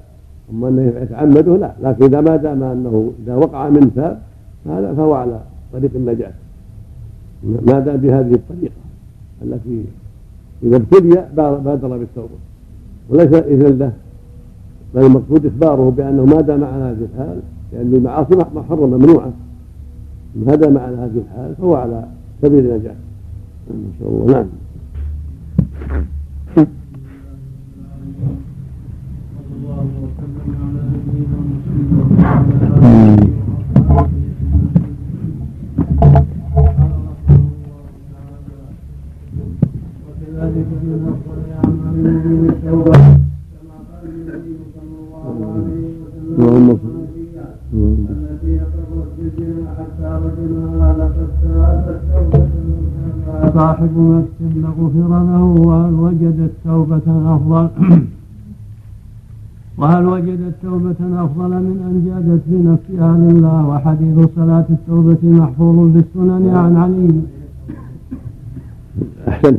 أما أنه يتعمده لا. لكن إذا ما دام أنه إذا وقع من تاب هذا فهو على طريق النجاة. ما دام بهذه الطريقة التي إذا ابتلي بادر بالتوبة. وليس اذا له بل المقصود إخباره بأنه ما دام على هذه الحال لأن المعاصي محرمه ممنوعة. ما دام على هذه الحال فهو على سبيل النجاة. شاء الله نعم. نفس لغفر له وهل وجد التوبة أفضل؟ وهل وجدت توبة أفضل من أن جادت بنفسها لله وحديث صلاة التوبة محفوظ بالسنن عن علي؟ أحسن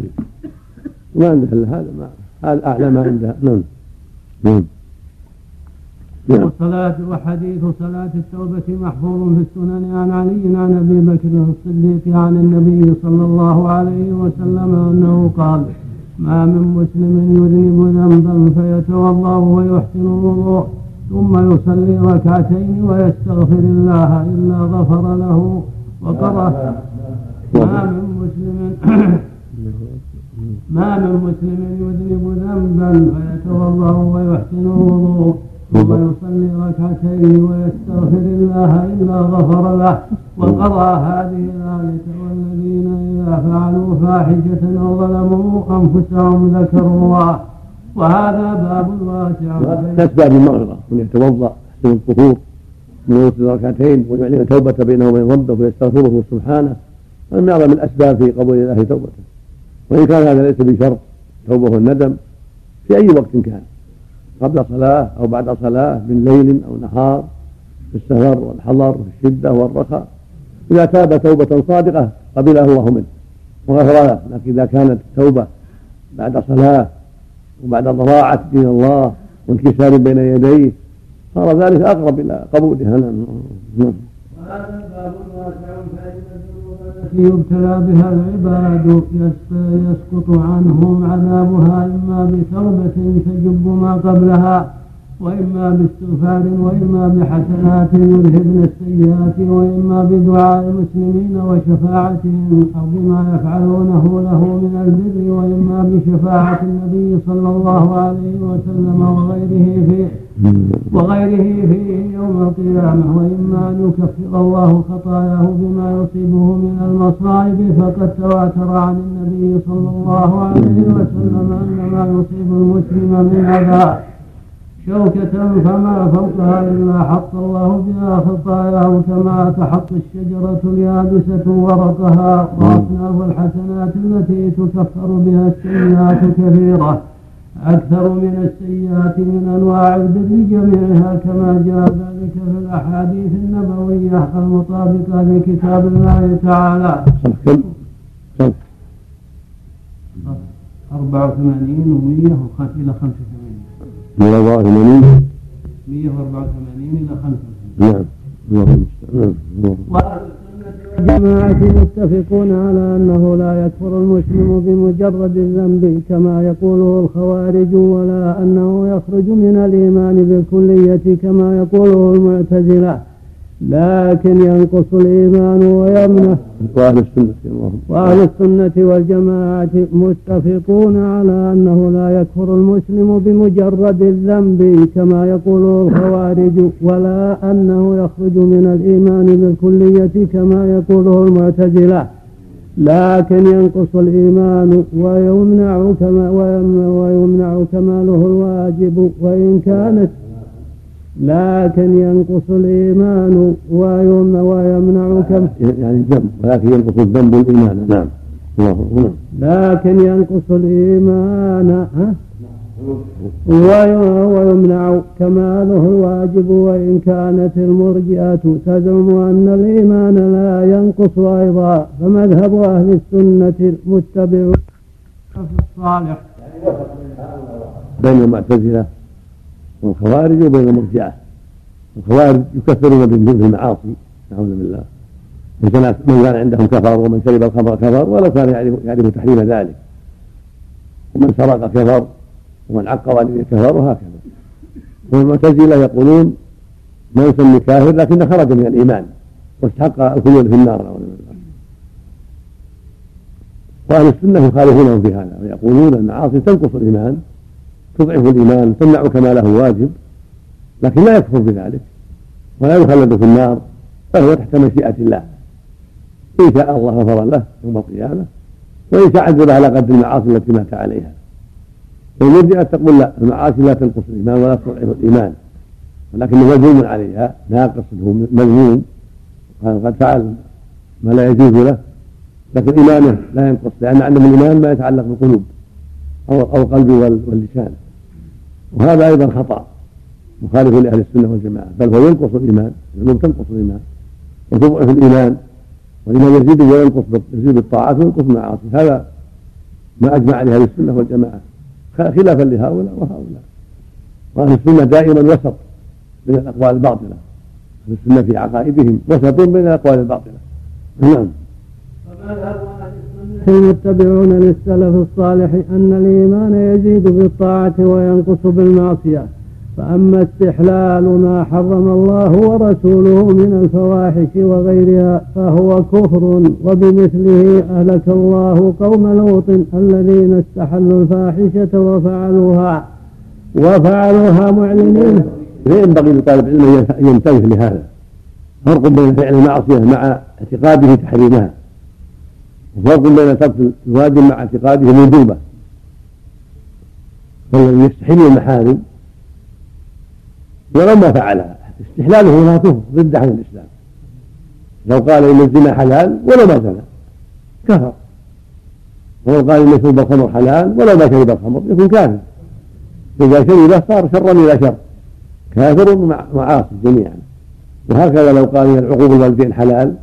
ما عنده إلا هذا ما هذا أعلى ما عنده نعم. نعم. نعم. وصلاة وحديث صلاة التوبة محفوظ في السنن عن علي عن أبي بكر الصديق عن النبي صلى الله عليه وسلم أنه قال ما من مسلم يذنب ذنبا فيتوضا ويحسن الوضوء ثم يصلي ركعتين ويستغفر الله إلا غفر له وقرأ. ما من مسلم ما من مسلم يذنب ذنبا فيتوضا ويحسن الوضوء ثم يصلي ركعتين ويستغفر الله إلا غفر له وقرأ هذه الآية والذين إذا فعلوا فاحشة أو ظلموا أنفسهم ذكروا الله. وهذا باب واسع أسباب المغفرة أن يتوضأ يحسن الطهور من يصلي ركعتين ويعلن توبة بينه وبين ربه ويستغفره سبحانه. من أعظم الأسباب في قبول الله توبته. وإن كان هذا ليس بشرط توبة والندم في أي وقت كان. قبل صلاة أو بعد صلاة من ليل أو نهار في السفر والحضر في الشدة والرخاء. إذا تاب توبة صادقة قبلها الله منه. وغفر له. لكن إذا كانت التوبة بعد صلاة وبعد ضراعة دين الله وانكسار بين يديه صار ذلك أقرب إلى قبولها نعم. وهذا باب واسع التي يبتلى بها العباد يسقط عنهم عذابها إما بتوبة تجب ما قبلها وإما باستغفار وإما بحسنات يذهبن السيئات وإما بدعاء المسلمين وشفاعتهم أو بما يفعلونه له من البر وإما بشفاعة النبي صلى الله عليه وسلم وغيره فيه. وغيره فيه يوم القيامة وإما أن يكفر الله خطاياه بما يصيبه من المصائب فقد تواتر عن النبي صلى الله عليه وسلم أن ما يصيب المسلم من عذاب شوكة فما فوقها إلا حط الله بها خطاياه كما تحط الشجرة اليابسة ورقها وأصناف الحسنات التي تكفر بها السيئات كثيرة. أكثر من السيئات من أنواع البر جميعها كما جاء ذلك في الأحاديث النبوية المطابقة لكتاب الله تعالى. كم؟ كم؟ 84 و100 إلى 85 من 84 184 إلى 85 نعم اللهم نعم الجماعة متفقون على أنه لا يكفر المسلم بمجرد الذنب كما يقوله الخوارج ولا أنه يخرج من الإيمان بالكلية كما يقوله المعتزلة. لكن ينقص الإيمان ويمنه وأهل السنة وأهل السنة والجماعة متفقون على أنه لا يكفر المسلم بمجرد الذنب كما يقول الخوارج ولا أنه يخرج من الإيمان بالكلية كما يقوله المعتزلة. لكن ينقص الإيمان ويمنع كما ويمنع كماله الواجب وإن كانت لكن ينقص الإيمان ويمنع كم يعني الذنب ولكن ينقص الذنب الإيمان نعم. الله لكن ينقص الإيمان ها؟ ويمنع كماله الواجب وإن كانت المرجئة تزعم أن الإيمان لا ينقص أيضا. فمذهب أهل السنة المتبع الصالح. بين المعتزلة والخوارج وبين المرجئة الخوارج يكفرون بالمعاصي نعوذ بالله. من كان عندهم كفر ومن شرب الخمر كفر ولو كان يعرف تحريم ذلك. ومن سرق كفر ومن عق والديه كفر وهكذا. والمعتزلة يقولون ما يسمي كافر لكنه خرج من الإيمان. واستحق الخلود في النار نعوذ بالله. وأهل السنة يخالفونهم في هذا ويقولون المعاصي تنقص الإيمان. تضعف الإيمان تمنع كماله واجب لكن لا يكفر بذلك ولا يخلد في النار فهو تحت مشيئة الله. إن شاء الله غفر له يوم القيامة وإن شاء عذب على قدر المعاصي التي مات عليها. والمرجئة تقول لا المعاصي لا تنقص الإيمان ولا تضعف الإيمان ولكنه مذموم عليها ناقص مذموم. قد فعل ما لا يجوز له لكن إيمانه لا ينقص لأن عندهم الإيمان ما يتعلق بالقلوب أو القلب واللسان. وهذا أيضا خطأ مخالف لأهل السنة والجماعة بل هو ينقص الإيمان الذنوب تنقص الإيمان. وتضعف الإيمان والإيمان يزيد وينقص يزيد بالطاعات وينقص بالمعاصي هذا ما أجمع عليه أهل السنة والجماعة. خلافا لهؤلاء وهؤلاء. وأهل السنة دائما وسط بين الأقوال الباطلة. أهل السنة في عقائدهم وسط بين الأقوال الباطلة. نعم. المتبعون للسلف الصالح أن الإيمان يزيد بالطاعة وينقص بالمعصية. فأما استحلال ما حرم الله ورسوله من الفواحش وغيرها فهو كفر وبمثله أهلك الله قوم لوط الذين استحلوا الفاحشة وفعلوها وفعلوها معلنين. ينبغي لطالب العلم أن ينتبه لهذا. فرق بين فعل المعصية مع اعتقاده تحريمها. وفرق بين ترك الواجب مع اعتقاده الوجوبة فالذي يستحل المحارم ولو ما فعلها. استحلاله لا كفر ضد عن الإسلام. لو قال إن الزنا حلال ولو ما زنى. كفر. ولو قال إن شرب الخمر حلال ولو ما شرب الخمر يكون كافر. إذا شربه صار شرا إلى شر. كافر معاصي جميعا. وهكذا لو قال إن العقوق الوالدين حلال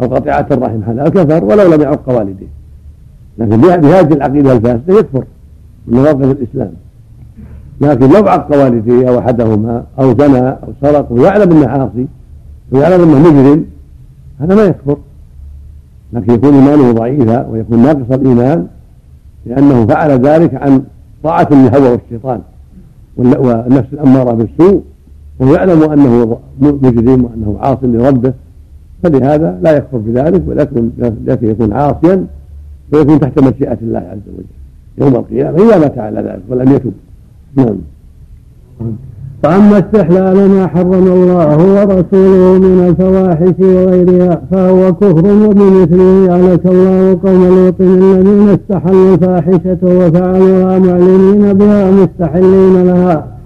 أو قطيعه الرحم حلال كفر ولو لم يعق والديه لكن بهذه العقيدة الفاسدة يكفر من نواقض الإسلام. لكن لو عق والديه أو أحدهما أو زنى أو سرق ويعلم إنه عاصي ويعلم إنه مجرم هذا ما يكفر. لكن يكون إيمانه ضعيفا ويكون ناقص الإيمان لأنه فعل ذلك عن طاعة للهوى والشيطان والنفس الأمارة بالسوء وهو يعلم أنه مجرم وأنه عاص لربه فلهذا لا يكفر بذلك ولكن لكن يكون عاصيا ويكون تحت مشيئة الله عز وجل يوم القيامة. اذا مات على ذلك ولم يتب نعم. فأما استحلال ما حرم الله ورسوله من الفواحش وغيرها فهو كفر وبمثله أهلك الله قوم لوط الذين استحلوا الفاحشة وفعلوها معلنين بها مستحلين لها.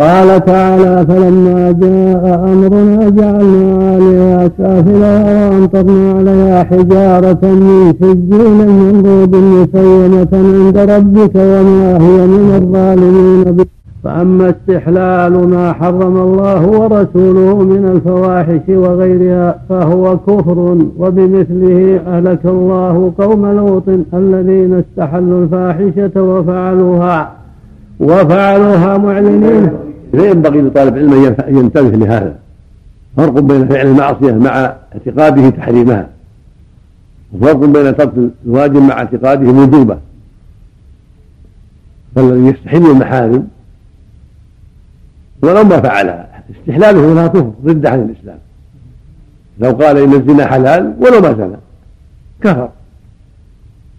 قال تعالى فلما جاء أمرنا جعلنا عليها سافلها وأمطرنا عليها حجارة من سجيل منضود مسيمة عند ربك وما هي من الظالمين فأما استحلال ما حرم الله ورسوله من الفواحش وغيرها فهو كفر وبمثله أهلك الله قوم لوط الذين استحلوا الفاحشة وفعلوها. وفعلوها معلنين. فينبغي لطالب العلم أن ينتبه لهذا. فرق بين فعل المعصية مع اعتقاده تحريمها. وفرق بين ترك الواجب مع اعتقاده الوجوبة فالذي يستحل المحارم ولو ما فعلها استحلاله لها كفر ضد عن الإسلام. لو قال إن الزنا حلال ولو ما زنى كفر.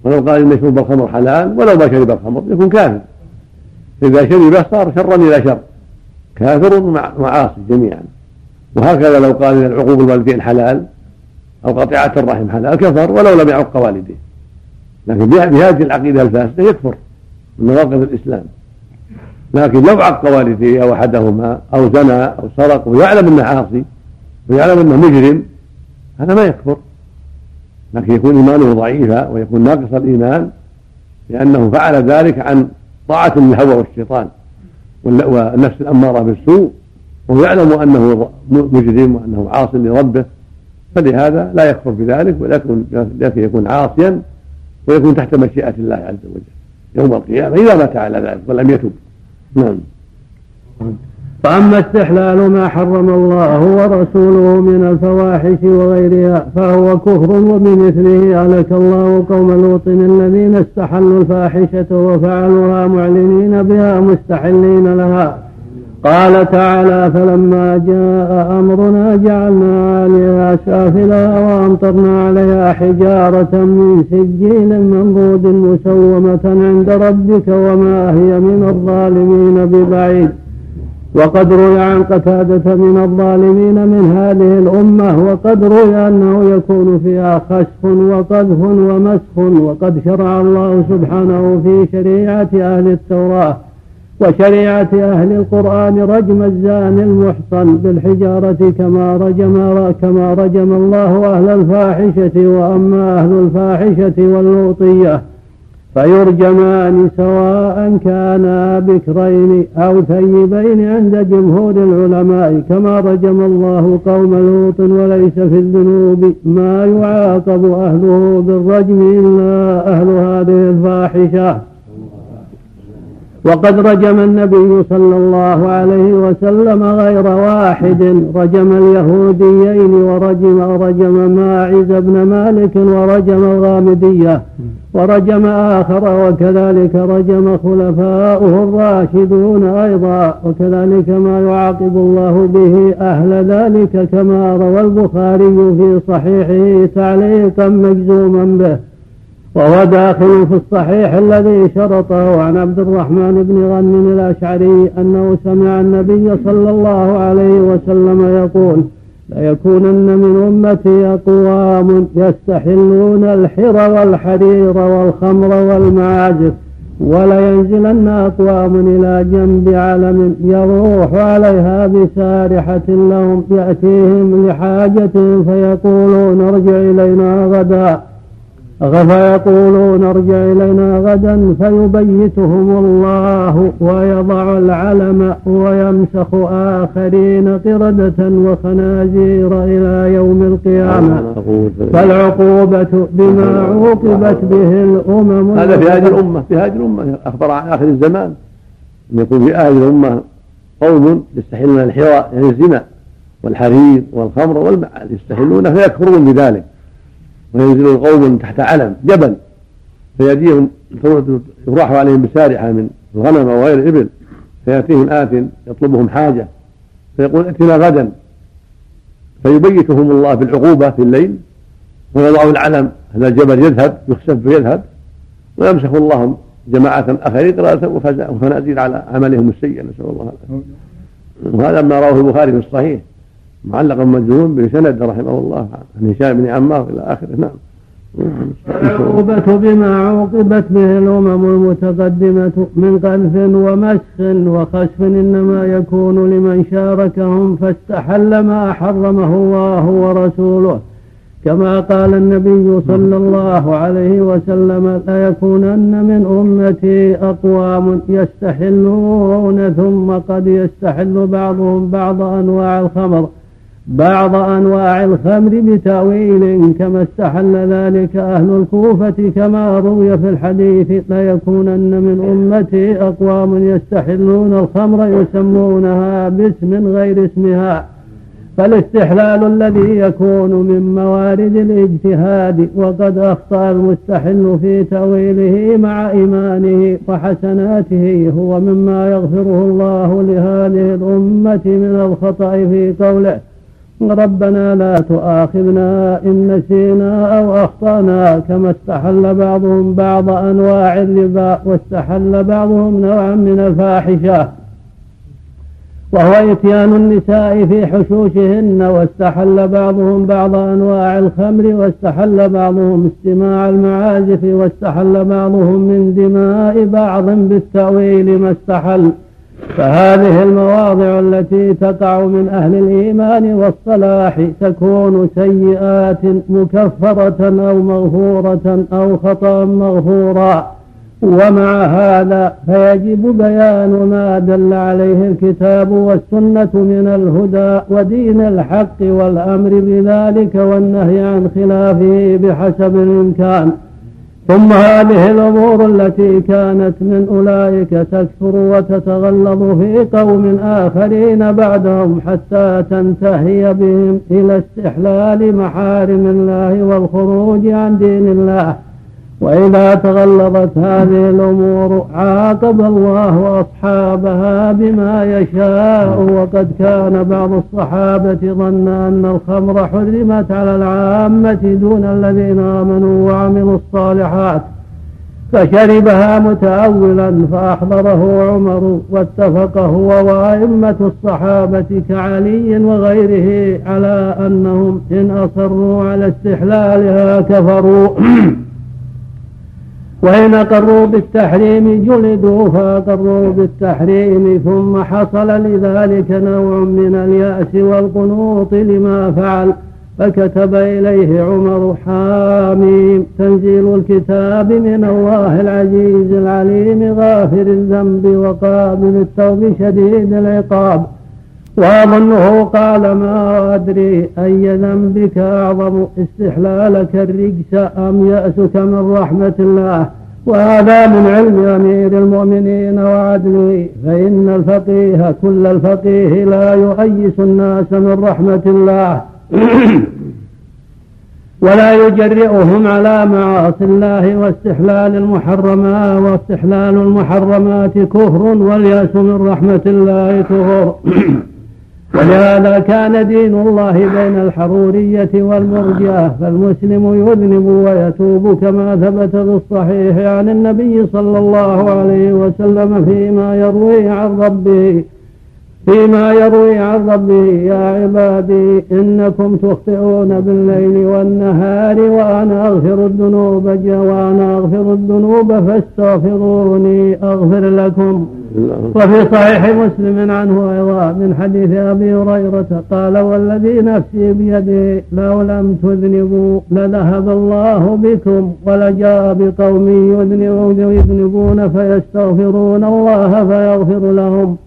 ولو قال إن شرب الخمر حلال ولو ما شرب الخمر يكون كافر. إذا شربه صار شرا إلى شر. كافر معاصي جميعا. وهكذا لو قال إن العقوق الوالدين حلال أو قطيعة الرحم حلال كفر ولو لم يعق والديه. لكن بهذه العقيدة الفاسدة يكفر من نواقض الإسلام. لكن لو عق والديه أو أحدهما أو زنى أو سرق ويعلم أنه عاصي ويعلم أنه مجرم هذا ما يكفر. لكن يكون إيمانه ضعيفا ويكون ناقص الإيمان لأنه فعل ذلك عن طاعة للهوى والشيطان والنفس الأمارة بالسوء وهو يعلم أنه مجرم وأنه عاص لربه فلهذا لا يكفر بذلك ولكن لكن يكون عاصيا ويكون تحت مشيئة الله عز وجل. يوم القيامة إذا مات على ذلك ولم يتب. نعم. فأما استحلال ما حرم الله ورسوله من الفواحش وغيرها فهو كفر وبمثله أهلك الله قوم لوط الذين استحلوا الفاحشة وفعلوها معلنين بها مستحلين لها. قال تعالى فلما جاء أمرنا جعلنا عليها سافلا وأمطرنا عليها حجارة من سجيل منضود مسومة عند ربك وما هي من الظالمين ببعيد. وقد روي عن قتادة من الظالمين من هذه الأمة وقد روي أنه يكون فيها خسف وقذف ومسخ وقد شرع الله سبحانه في شريعة أهل التوراة وشريعة أهل القرآن رجم الزاني المحصن بالحجارة كما رجم كما رجم الله أهل الفاحشة وأما أهل الفاحشة واللوطية. فيرجمان سواء كانا بكرين أو ثيبين عند جمهور العلماء كما رجم الله قوم لوط وليس في الذنوب ما يعاقب أهله بالرجم إلا أهل هذه الفاحشة. وقد رجم النبي صلى الله عليه وسلم غير واحد. رجم اليهوديين ورجم رجم ماعز بن مالك ورجم الغامدية ورجم آخر وكذلك رجم خلفاؤه الراشدون أيضا. وكذلك ما يعاقب الله به أهل ذلك كما روى البخاري في صحيحه تعليقا مجزوما به. وهو داخل في الصحيح الذي شرطه عن عبد الرحمن بن غنم الأشعري أنه سمع النبي صلى الله عليه وسلم يقول ليكونن من أمتي أقوام يستحلون الحر والحرير والخمر والمعازف ولينزلن أقوام إلى جنب علم يروح عليها بسارحة لهم يأتيهم لحاجة فيقولون ارجع إلينا غدا فيقولون ارجع إلينا غدا فيبيتهم الله ويضع العلم ويمسخ آخرين قردة وخنازير إلى يوم القيامة. فالعقوبة بما عوقبت به الأمم هذا في هذه الأمة في هذه الأمة. أخبر عن آخر الزمان. أن يكون في هذه الأمة قوم يستحلون الحراء يعني الزنا والحرير والخمر والمعاد يستحلونه فيكفرون بذلك. وينزل قوم تحت علم جبل. فيأتيهم يراح عليهم بسارحة من الغنم أو غير الإبل فيأتيهم آت يطلبهم حاجة. فيقول ائتنا غدا. فيبيتهم الله بالعقوبة في الليل. ويضع العلم هذا الجبل يذهب يخسف فيذهب ويمسح الله جماعة آخرين قراءة وفنازير على عملهم السيء نسأل الله العافية. وهذا ما رواه البخاري في الصحيح. معلقا مجنون بسند رحمه الله. عن هشام بن عمار إلى آخره نعم. العقوبة بما عوقبت به الأمم المتقدمة من قذف ومسخ وخسف إنما يكون لمن شاركهم فاستحل ما حرمه الله ورسوله. كما قال النبي صلى الله عليه وسلم ليكونن من أمتي أقوام يستحلون ثم قد يستحل بعضهم بعض أنواع الخمر. بعض أنواع الخمر بتأويل كما استحل ذلك أهل الكوفة كما روي في الحديث ليكونن من أمتي أقوام يستحلون الخمر يسمونها باسم غير اسمها فالاستحلال الذي يكون من موارد الاجتهاد وقد أخطأ المستحل في تأويله مع إيمانه وحسناته هو مما يغفره الله لهذه الأمة من الخطأ في قوله ربنا لا تؤاخذنا إن نسينا أو أخطأنا كما استحل بعضهم بعض أنواع الربا واستحل بعضهم نوعا من الفاحشة. وهو إتيان النساء في حشوشهن واستحل بعضهم بعض أنواع الخمر واستحل بعضهم استماع المعازف واستحل بعضهم من دماء بعض بالتأويل ما استحل. فهذه المواضع التي تقع من أهل الإيمان والصلاح تكون سيئات مكفرة أو مغفورة أو خطأ مغفورا. ومع هذا فيجب بيان ما دل عليه الكتاب والسنة من الهدى ودين الحق والأمر بذلك والنهي عن خلافه بحسب الإمكان. ثم هذه الأمور التي كانت من أولئك تكثر وتتغلظ في قوم آخرين بعدهم حتى تنتهي بهم إلى استحلال محارم الله والخروج عن دين الله. وإذا تغلظت هذه الأمور عاقب الله أصحابها بما يشاء. وقد كان بعض الصحابة ظن أن الخمر حرمت على العامة دون الذين آمنوا وعملوا الصالحات. فشربها متأولا فأحضره عمر واتفق هو وأئمة الصحابة كعلي وغيره على أنهم إن أصروا على استحلالها كفروا. وإن أقروا بالتحريم جلدوا فأقروا بالتحريم ثم حصل لذلك نوع من اليأس والقنوط لما فعل فكتب إليه عمر حاميم. تنزيل الكتاب من الله العزيز العليم غافر الذنب وقابل التوب شديد العقاب. وأظنه قال ما أدري أي ذنبك أعظم استحلالك الرجس أم يأسك من رحمة الله؟ وهذا من علم أمير المؤمنين وعدله فإن الفقيه كل الفقيه لا يؤيس الناس من رحمة الله. ولا يجرئهم على معاصي الله واستحلال المحرمات واستحلال المحرمات كفر واليأس من رحمة الله. كفر ولهذا كان دين الله بين الحرورية والمرجئة فالمسلم يذنب ويتوب كما ثبت في الصحيح عن النبي صلى الله عليه وسلم فيما يروي عن ربه فيما يروي عن ربه يا عبادي إنكم تخطئون بالليل والنهار وأنا أغفر الذنوب وأنا أغفر الذنوب فاستغفروني أغفر لكم. وفي صحيح مسلم عنه أيضا من حديث أبي هريرة قال والذي نفسي بيده لو لم تذنبوا لذهب الله بكم ولجاء بقوم يذنبون فيستغفرون الله فيغفر لهم.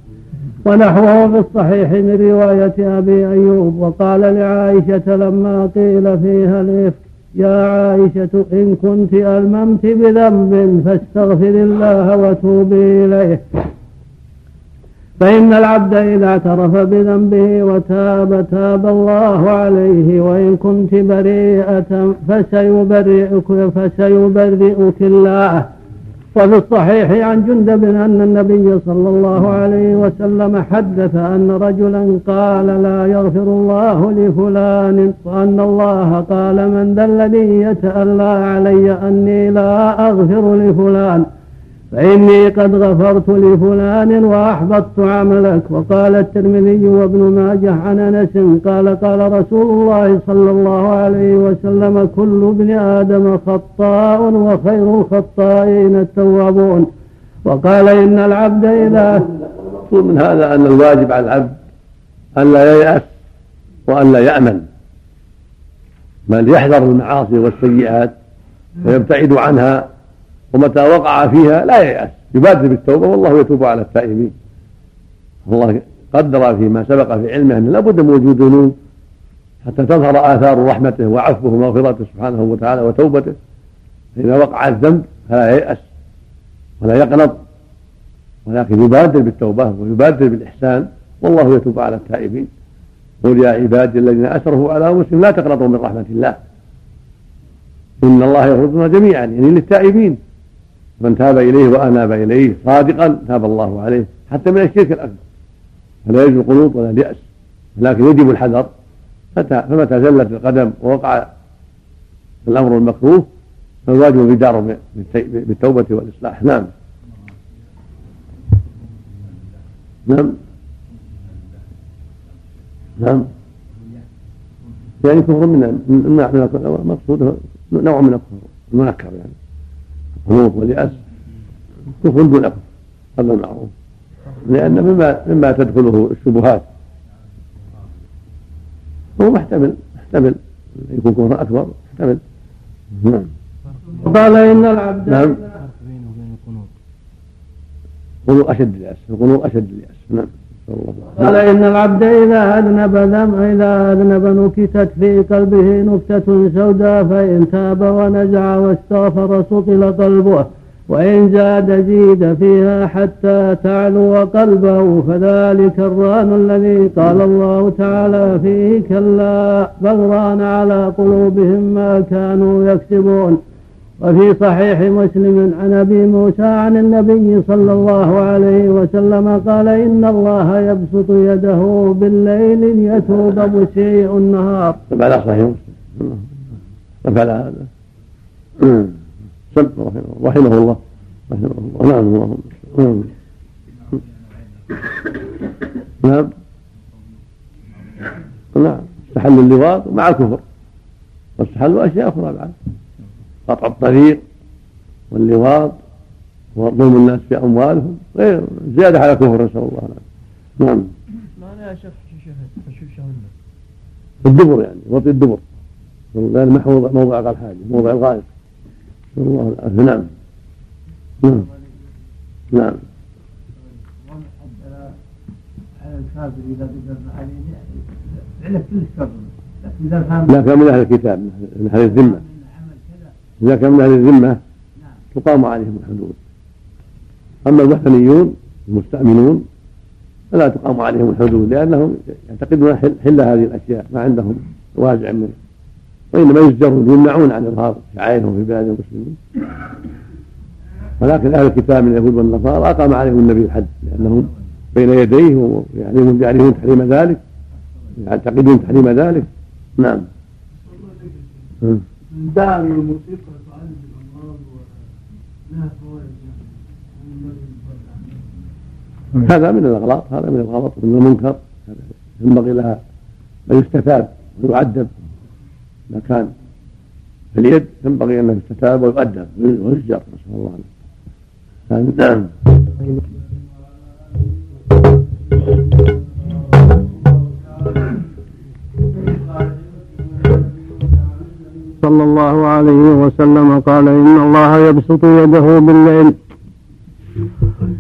ونحوه في الصحيح من رواية أبي أيوب وقال لعائشة لما قيل فيها الإفك يا عائشة إن كنت ألممت بذنب فاستغفر الله وتوبي إليه. فإن العبد إذا اعترف بذنبه وتاب تاب الله عليه وإن كنت بريئة فسيبرئك فسيبرئك الله. وفي الصحيح عن جندب أن النبي صلى الله عليه وسلم حدث أن رجلا قال لا يغفر الله لفلان وأن الله قال من ذا الذي يتألى علي أني لا أغفر لفلان فإني قد غفرت لفلان وأحبطت عملك. وقال الترمذي وابن ماجه عن أنس قال قال رسول الله صلى الله عليه وسلم كل ابن آدم خطاء وخير الخطائين التوابون. وقال إن العبد إذا من هذا أن الواجب على العبد أن لا ييأس وأن لا يأمن. بل يحذر المعاصي والسيئات ويبتعد عنها ومتى وقع فيها لا ييأس. يبادر بالتوبة والله يتوب على التائبين. الله قدر فيما سبق في علمه أن لابد من وجود ذنوب حتى تظهر آثار رحمته وعفوه ومغفرته سبحانه وتعالى وتوبته. فإذا وقع الذنب فلا ييأس ولا يقنط ولكن يبادر بالتوبة ويبادر بالإحسان والله يتوب على التائبين. قل يا عبادي الذين أسرفوا على أنفسهم لا تقنطوا من رحمة الله. إن الله يغفر جميعا يعني للتائبين. من تاب إليه وأناب إليه صادقا تاب الله عليه حتى من الشرك الأكبر فلا يجب القنوط ولا اليأس ولكن يجب الحذر فمتى زلت القدم ووقع الأمر المكروه فالواجب البدار بالتوبة والإصلاح نعم نعم نعم يعني كفر من مقصوده نوع من الكفر المنكر يعني القنوط واليأس كفر دون كفر هذا المعروف لأن مما مما تدخله الشبهات. هو محتمل محتمل. يكون كفر أكبر محتمل. نعم. وقال إن العبد نعم. القنوط أشد اليأس القنوط أشد اليأس. نعم. قال إن العبد إذا أذنب ذنب إذا أذنب نكتت في قلبه نكتة سوداء فإن تاب ونزع واستغفر سطل قلبه وإن زاد زيد فيها حتى تعلو قلبه. فذلك الران الذي قال الله تعالى فيه كلا بل ران على قلوبهم ما كانوا يكسبون. وفي صحيح مسلم عن أبي موسى عن النبي صلى الله عليه وسلم قال إن الله يبسط يده بالليل ليتوب مسيء النهار. على صحيح مسلم. على هذا. رحمه الله. رحمه الله. نعم اللهم نعم. نعم. استحل اللواط مع الكفر. واستحلوا أشياء أخرى بعد. قطع الطريق واللواط وظلم الناس في اموالهم غير زياده على كفر نسال الله العافيه نعم ما يا شيخ الدبر يعني وطي الدبر لأن محو موضع الحاجة موضع الغائط نسال الله العافيه نعم نعم نعم على الكافر اذا قدر عليه لا كان من أهل الكتاب من أهل الذمه إذا كان من أهل الذمة تقام عليهم الحدود. أما الوثنيون المستأمنون فلا تقام عليهم الحدود لأنهم يعتقدون حل هذه الأشياء ما عندهم وازع منه. وإنما يزجرون يمنعون عن إظهار شعائرهم في بلاد المسلمين. ولكن أهل الكتاب من اليهود والنصارى أقام عليهم النبي الحد لأنهم بين يديه ويعلمون يعرفون تحريم ذلك يعتقدون تحريم ذلك. نعم. دار الموسيقى تعلم الأمراض ولها فوائد هذا من الأغلاط هذا من الغلط من المنكر. ينبغي لها أن يستتاب ويعدب اذا كان في اليد. ينبغي انه يستتاب ويؤدب ويزجر نسال الله نعم. صلى الله عليه وسلم قال إن الله يبسط يده بالليل.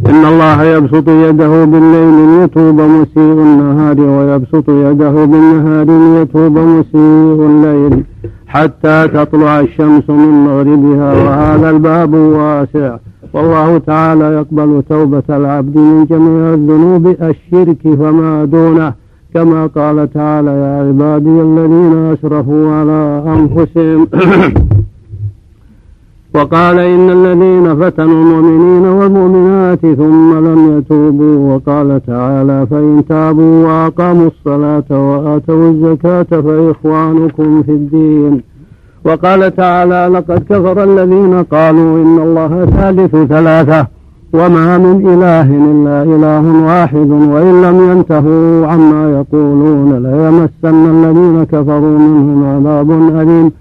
إن الله يبسط يده بالليل ليتوب مسيء النهار ويبسط يده بالنهار ليتوب مسيء الليل حتى تطلع الشمس من مغربها. وهذا الباب واسع. والله تعالى يقبل توبة العبد من جميع الذنوب الشرك فما دونه. كما قال تعالى يا عبادي الذين أسرفوا على أنفسهم. وقال إن الذين فتنوا المؤمنين والمؤمنات ثم لم يتوبوا. وقال تعالى فإن تابوا وأقاموا الصلاة وآتوا الزكاة فإخوانكم في الدين. وقال تعالى لقد كفر الذين قالوا إن الله ثالث ثلاثة. وما من إله إلا إله واحد وإن لم ينتهوا عما يقولون ليمسن الذين كفروا منهم عذاب أليم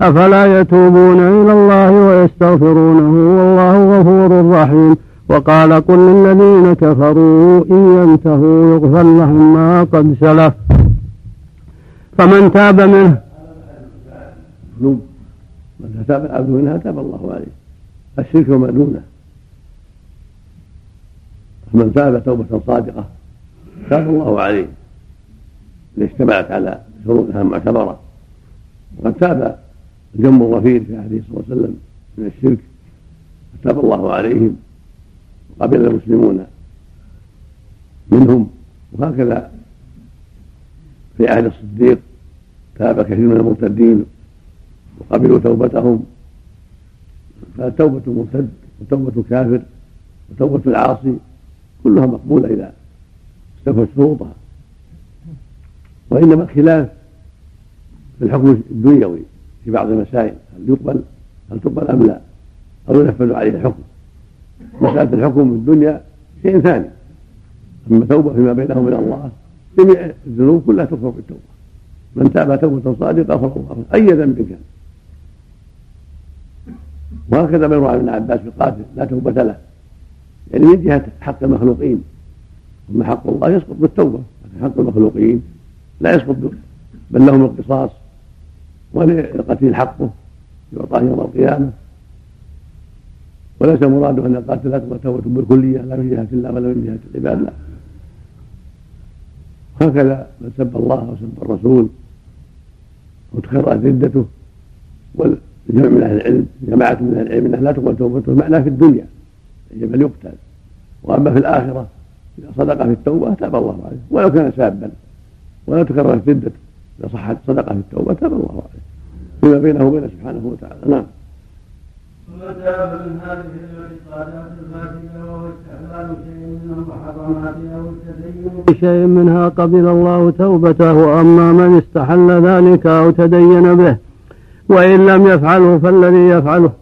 أفلا يتوبون إلى الله ويستغفرونه والله غفور رحيم وقال قل للذين كفروا إن ينتهوا يغفر لهم ما قد سلف فمن تاب منه من تاب العبد منها تاب الله عليه. الشرك وما دونه فمن تاب توبة صادقة تاب الله عليه إذا اجتمعت على شروطها معتبرة وقد تاب الجم الغفير في عهده صلى الله عليه وسلم من الشرك. فتاب الله عليهم وقبل المسلمون منهم. وهكذا في عهد الصديق تاب كثير من المرتدين وقبلوا توبتهم. فتوبة المرتد وتوبة الكافر وتوبة العاصي كلها مقبولة إذا استوفت شروطها وإنما الخلاف في الحكم الدنيوي في بعض المسائل هل يقبل هل تقبل أم لا؟ أو ينفذ عليه الحكم. مسألة الحكم في الدنيا شيء ثاني. أما توبة فيما بينه وبين الله جميع الذنوب كلها تغفر بالتوبة من تاب توبة صادقة غفر الله أي ذنب كان. وهكذا ما يروى عن ابن عباس في القاتل لا توبة له. يعني من جهة حق المخلوقين. أما حق الله يسقط بالتوبة لكن حق المخلوقين لا يسقط بل لهم القصاص. وللقتيل حقه يعطاه يوم القيامة. وليس المراد أن القاتل لا تقبل توبة بالكلية لا من جهة الله ولا من جهة العباد لا. هكذا من سب الله وسب الرسول وتكررت ردته والجمع من أهل العلم جماعة من أهل العلم إنها لا تقبل توبته معناه في الدنيا. بل يقتل. وأما في الآخرة إذا صدق في التوبة تاب الله عليه. ولو كان سابا ولو تكررت ردته إذا صحت صدق في التوبة تاب الله عليه. فيما بينه وبينه سبحانه وتعالى. نعم. وتاب من هذه الاعتقادات الفاسده وهو استحلال شيء من المحرمات أو التدين بشيء منها قبل الله توبته واما من استحل ذلك أو تدين به وإن لم يفعله فالذي يفعله.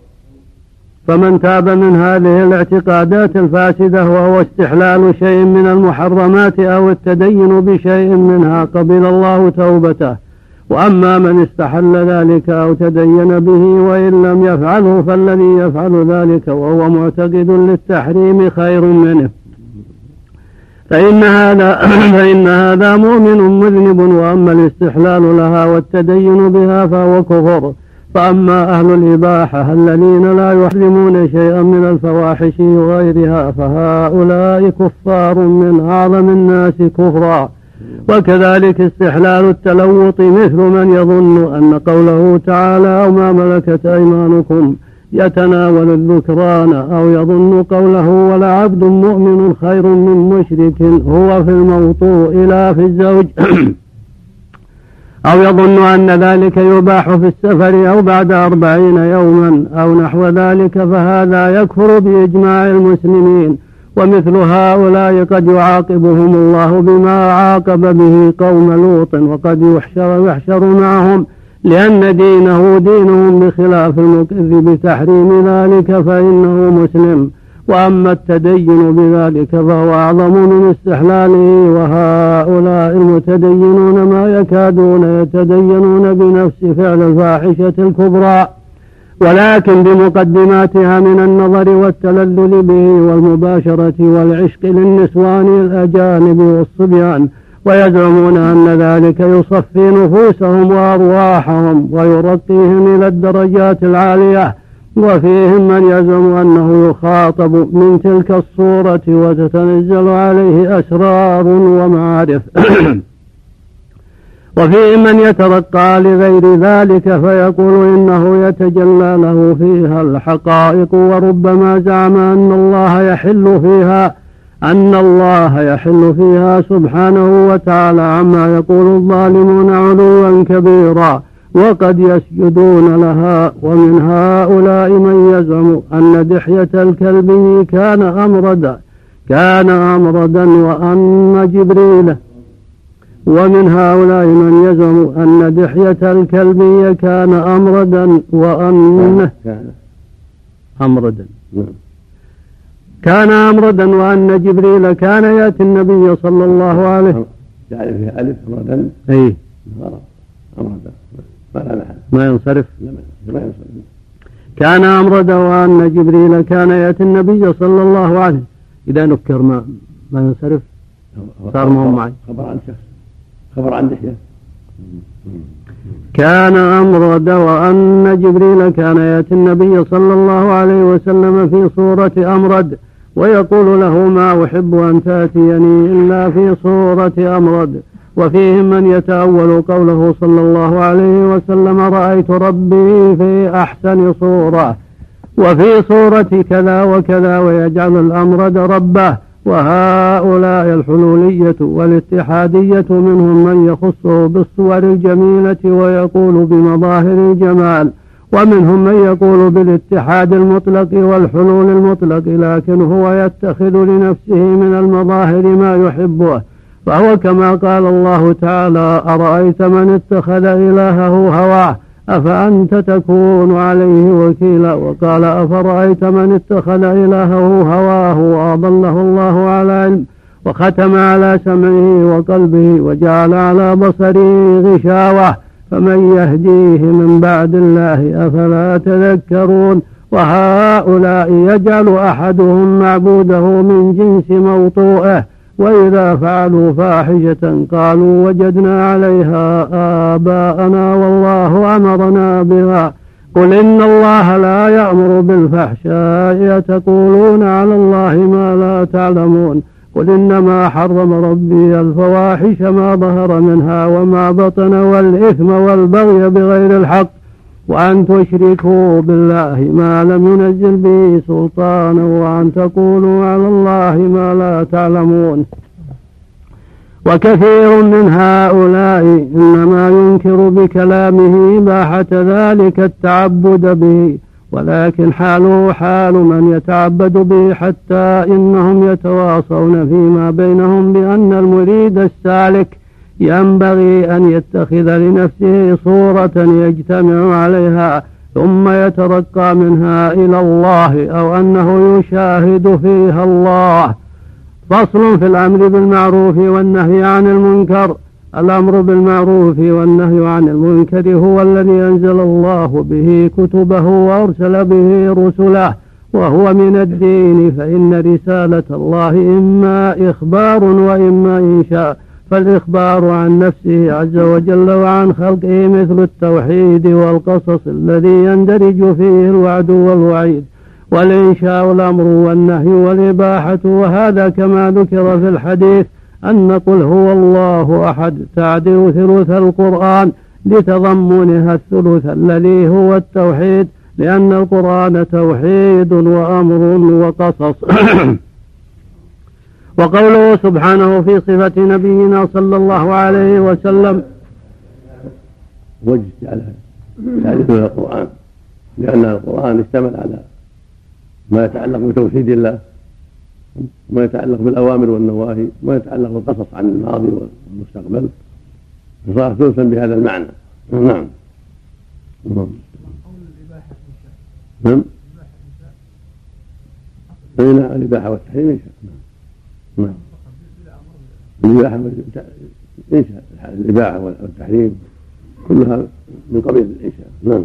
فمن تاب من هذه الاعتقادات الفاسدة وهو استحلال شيء من المحرمات أو التدين بشيء منها قبل الله توبته. وأما من استحل ذلك أو تدين به وإن لم يفعله فالذي يفعل ذلك وهو معتقد للتحريم خير منه. فإن هذا فإن هذا مؤمن مذنب وأما الاستحلال لها والتدين بها فهو كفر. فأما أهل الإباحة الذين لا يحرمون شيئا من الفواحش وغيرها فهؤلاء كفار من أعظم الناس كفرا. وكذلك استحلال التلوط مثل من يظن أن قوله تعالى أو ما ملكت أيمانكم يتناول الذكران أو يظن قوله ولا عبد مؤمن خير من مشرك هو في الموطوء إلى في الزوج. أو يظن أن ذلك يباح في السفر أو بعد أربعين يوما أو نحو ذلك فهذا يكفر بإجماع المسلمين ومثل هؤلاء قد يعاقبهم الله بما عاقب به قوم لوط وقد يحشر يحشر معهم لأن دينه دينهم بخلاف المكذب بتحريم ذلك فإنه مسلم. وأما التدين بذلك فهو أعظم من استحلاله وهؤلاء المتدينون ما يكادون يتدينون بنفس فعل الفاحشة الكبرى ولكن بمقدماتها من النظر والتلذذ به والمباشرة والعشق للنسوان الأجانب والصبيان ويزعمون أن ذلك يصفي نفوسهم وأرواحهم ويرقيهم إلى الدرجات العالية وفيهم من يزعم أنه يخاطب من تلك الصورة وتتنزل عليه أسرار ومعارف. وفيه من يترقى لغير ذلك فيقول إنه يتجلى له فيها الحقائق وربما زعم أن الله يحل فيها أن الله يحل فيها سبحانه وتعالى عما يقول الظالمون علوا كبيرا. وقد يسجدون لها ومن هؤلاء من يزعم أن دحية الكلب كان أمردا كان أمردا وأن جبريل. ومن هؤلاء من يزعم أن دحية الكلبي كان أمردا وأنه كان أمردا. نعم. كان أمردا وأن جبريل كان يأتي النبي صلى الله عليه جعل فيها ألف أمردا أي. أمردا ما ينصرف. ما ينصرف كان أمردا وأن جبريل كان يأتي النبي صلى الله عليه إذا نكر ما ما ينصرف. صار ما هو معي. خبر عن شخص. خبر عن دحية. كان أمرد وأن جبريل كان يأتي النبي صلى الله عليه وسلم في صورة أمرد. ويقول له ما أحب أن تأتيني إلا في صورة أمرد. وفيهم من يتأول قوله صلى الله عليه وسلم رأيت ربي في أحسن صورة وفي صورة كذا وكذا ويجعل الأمرد ربه وهؤلاء الحلولية والاتحادية منهم من يخصه بالصور الجميلة ويقول بمظاهر الجمال ومنهم من يقول بالاتحاد المطلق والحلول المطلق لكن هو يتخذ لنفسه من المظاهر ما يحبه. فهو كما قال الله تعالى أرأيت من اتخذ إلهه هواه؟ أفأنت تكون عليه وكيلا؟ وقال أفرأيت من اتخذ إلهه هواه؟ وأضله الله على علم وختم على سمعه وقلبه وجعل على بصره غشاوة. فمن يهديه من بعد الله أفلا تذكرون؟ وهؤلاء يجعل أحدهم معبوده من جنس موطوءه وإذا فعلوا فاحشة قالوا وجدنا عليها آباءنا والله أمرنا بها. قل إن الله لا يأمر بالفحشاء تقولون على الله ما لا تعلمون. قل إنما حرم ربي الفواحش ما ظهر منها وما بطن والإثم والبغي بغير الحق. وأن تشركوا بالله ما لم ينزل به سلطانا وأن تقولوا على الله ما لا تعلمون. وكثير من هؤلاء إنما ينكر بكلامه إباحة ذلك التعبد به ولكن حاله حال من يتعبد به حتى إنهم يتواصون فيما بينهم بأن المريد السالك ينبغي أن يتخذ لنفسه صورة يجتمع عليها ثم يترقى منها إلى الله أو أنه يشاهد فيها الله. فصل في الأمر بالمعروف والنهي عن المنكر. الأمر بالمعروف والنهي عن المنكر هو الذي أنزل الله به كتبه وأرسل به رسله وهو من الدين. فإن رسالة الله إما إخبار وإما إنشاء. فالإخبار عن نفسه عز وجل وعن خلقه مثل التوحيد والقصص الذي يندرج فيه الوعد والوعيد والإنشاء الأمر والنهي والإباحة وهذا كما ذكر في الحديث أن قل هو الله أحد تعدل ثلث القرآن لتضمنها الثلث الذي هو التوحيد لأن القرآن توحيد وأمر وقصص. وقوله سبحانه في صفة نبينا صلى الله عليه وسلم. وجه على تعريف القرآن. لأن القرآن اشتمل على ما يتعلق بتوحيد الله وما يتعلق بالأوامر والنواهي وما يتعلق بالقصص عن الماضي والمستقبل. فصار ثلثا بهذا المعنى. نعم. نعم. نعم. الإباحة والتحريم نعم. الإباحة والإنشاء الإباحة والتحريم؟ كلها من قبيل الإنشاء نعم.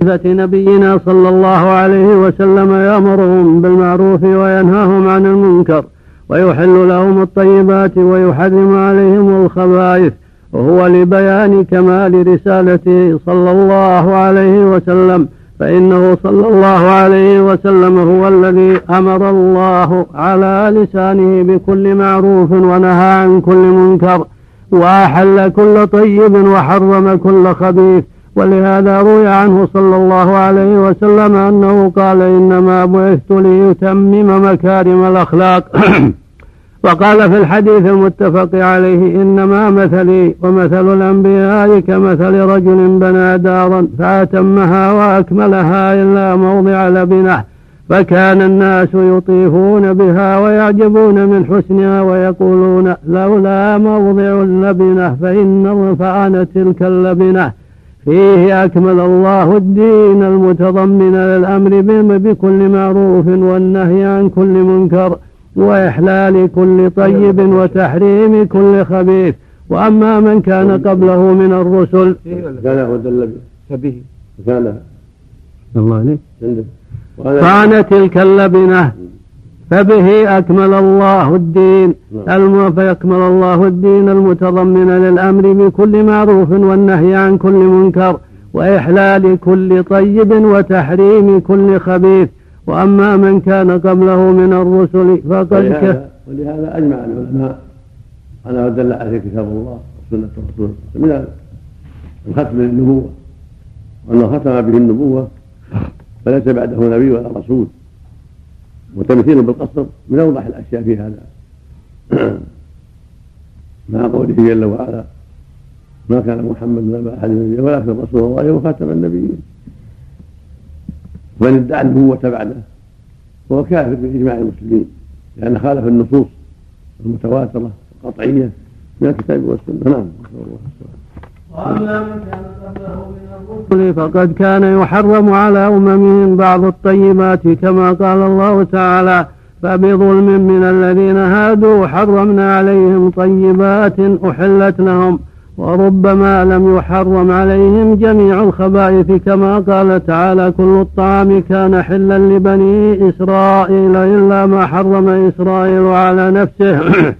صفة نبينا صلى الله عليه وسلم يأمرهم بالمعروف وينهاهم عن المنكر ويحل لهم الطيبات ويحرم عليهم الخبائث وهو لبيان كمال رسالته صلى الله عليه وسلم. فإنه صلى الله عليه وسلم هو الذي أمر الله على لسانه بكل معروف ونهى عن كل منكر وأحل كل طيب وحرم كل خبيث. ولهذا روي عنه صلى الله عليه وسلم أنه قال إنما بعثت ليتمم مكارم الأخلاق. وقال في الحديث المتفق عليه إنما مثلي ومثل الأنبياء كمثل رجل بنى دارا فأتمها وأكملها إلا موضع لبنة فكان الناس يطيفون بها ويعجبون من حسنها ويقولون لولا موضع اللبنة فإن فأنا تلك اللبنة. فيه أكمل الله الدين المتضمن للأمر بكل معروف والنهي عن كل منكر. وإحلال كل طيب وتحريم كل خبيث. وأما من كان قبله من الرسل كان هو دل به. كان. الله عليك. كان تلك اللبنة فبه أكمل الله الدين. نعم. فيكمل الله الدين المتضمن للأمر بكل معروف والنهي عن كل منكر. وإحلال كل طيب وتحريم كل خبيث. وأما من كان قبله من الرسل فقد ولهذا, ولهذا أجمع العلماء على ما دل عليه كتاب الله وسنة الرسول من الختم للنبوة وأنه ختم به النبوة فليس بعده نبي ولا رسول وتمثيل بالقصر من اوضح الاشياء في هذا مع قوله جل وعلا ما كان محمد نبا احد من ولكن رسول الله وخاتم النبيين من ادعى النبوة بعده هو كافر بإجماع المسلمين لأن خالف النصوص المتواترة القطعية من الكتاب والسنة. نعم. وأما من كان قبله من الرسل فقد كان يحرم على أمم بعض الطيبات كما قال الله تعالى فبظلم من الذين هادوا حرمنا عليهم طيبات أحلت لهم وربما لم يحرم عليهم جميع الخبائث كما قال تعالى كل الطعام كان حلا لبني إسرائيل إلا ما حرم إسرائيل على نفسه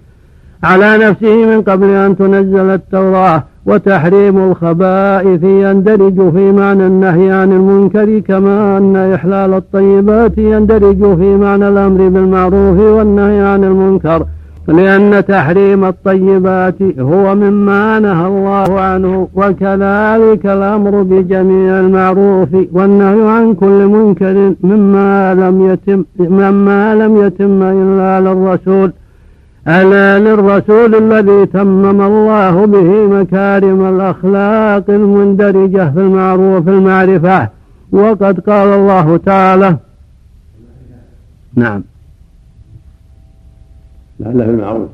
على نفسه من قبل أن تنزل التوراة. وتحريم الخبائث يندرج في معنى النهي عن المنكر كما أن إحلال الطيبات يندرج في معنى الأمر بالمعروف والنهي عن المنكر. لأن تحريم الطيبات هو مما نهى الله عنه وكذلك الأمر بجميع المعروف والنهي عن كل منكر مما لم يتم مما لم يتم إلا للرسول ألا للرسول الذي تمم الله به مكارم الأخلاق المندرجة في المعروف المعرفة. وقد قال الله تعالى نعم. لعل في المعروف.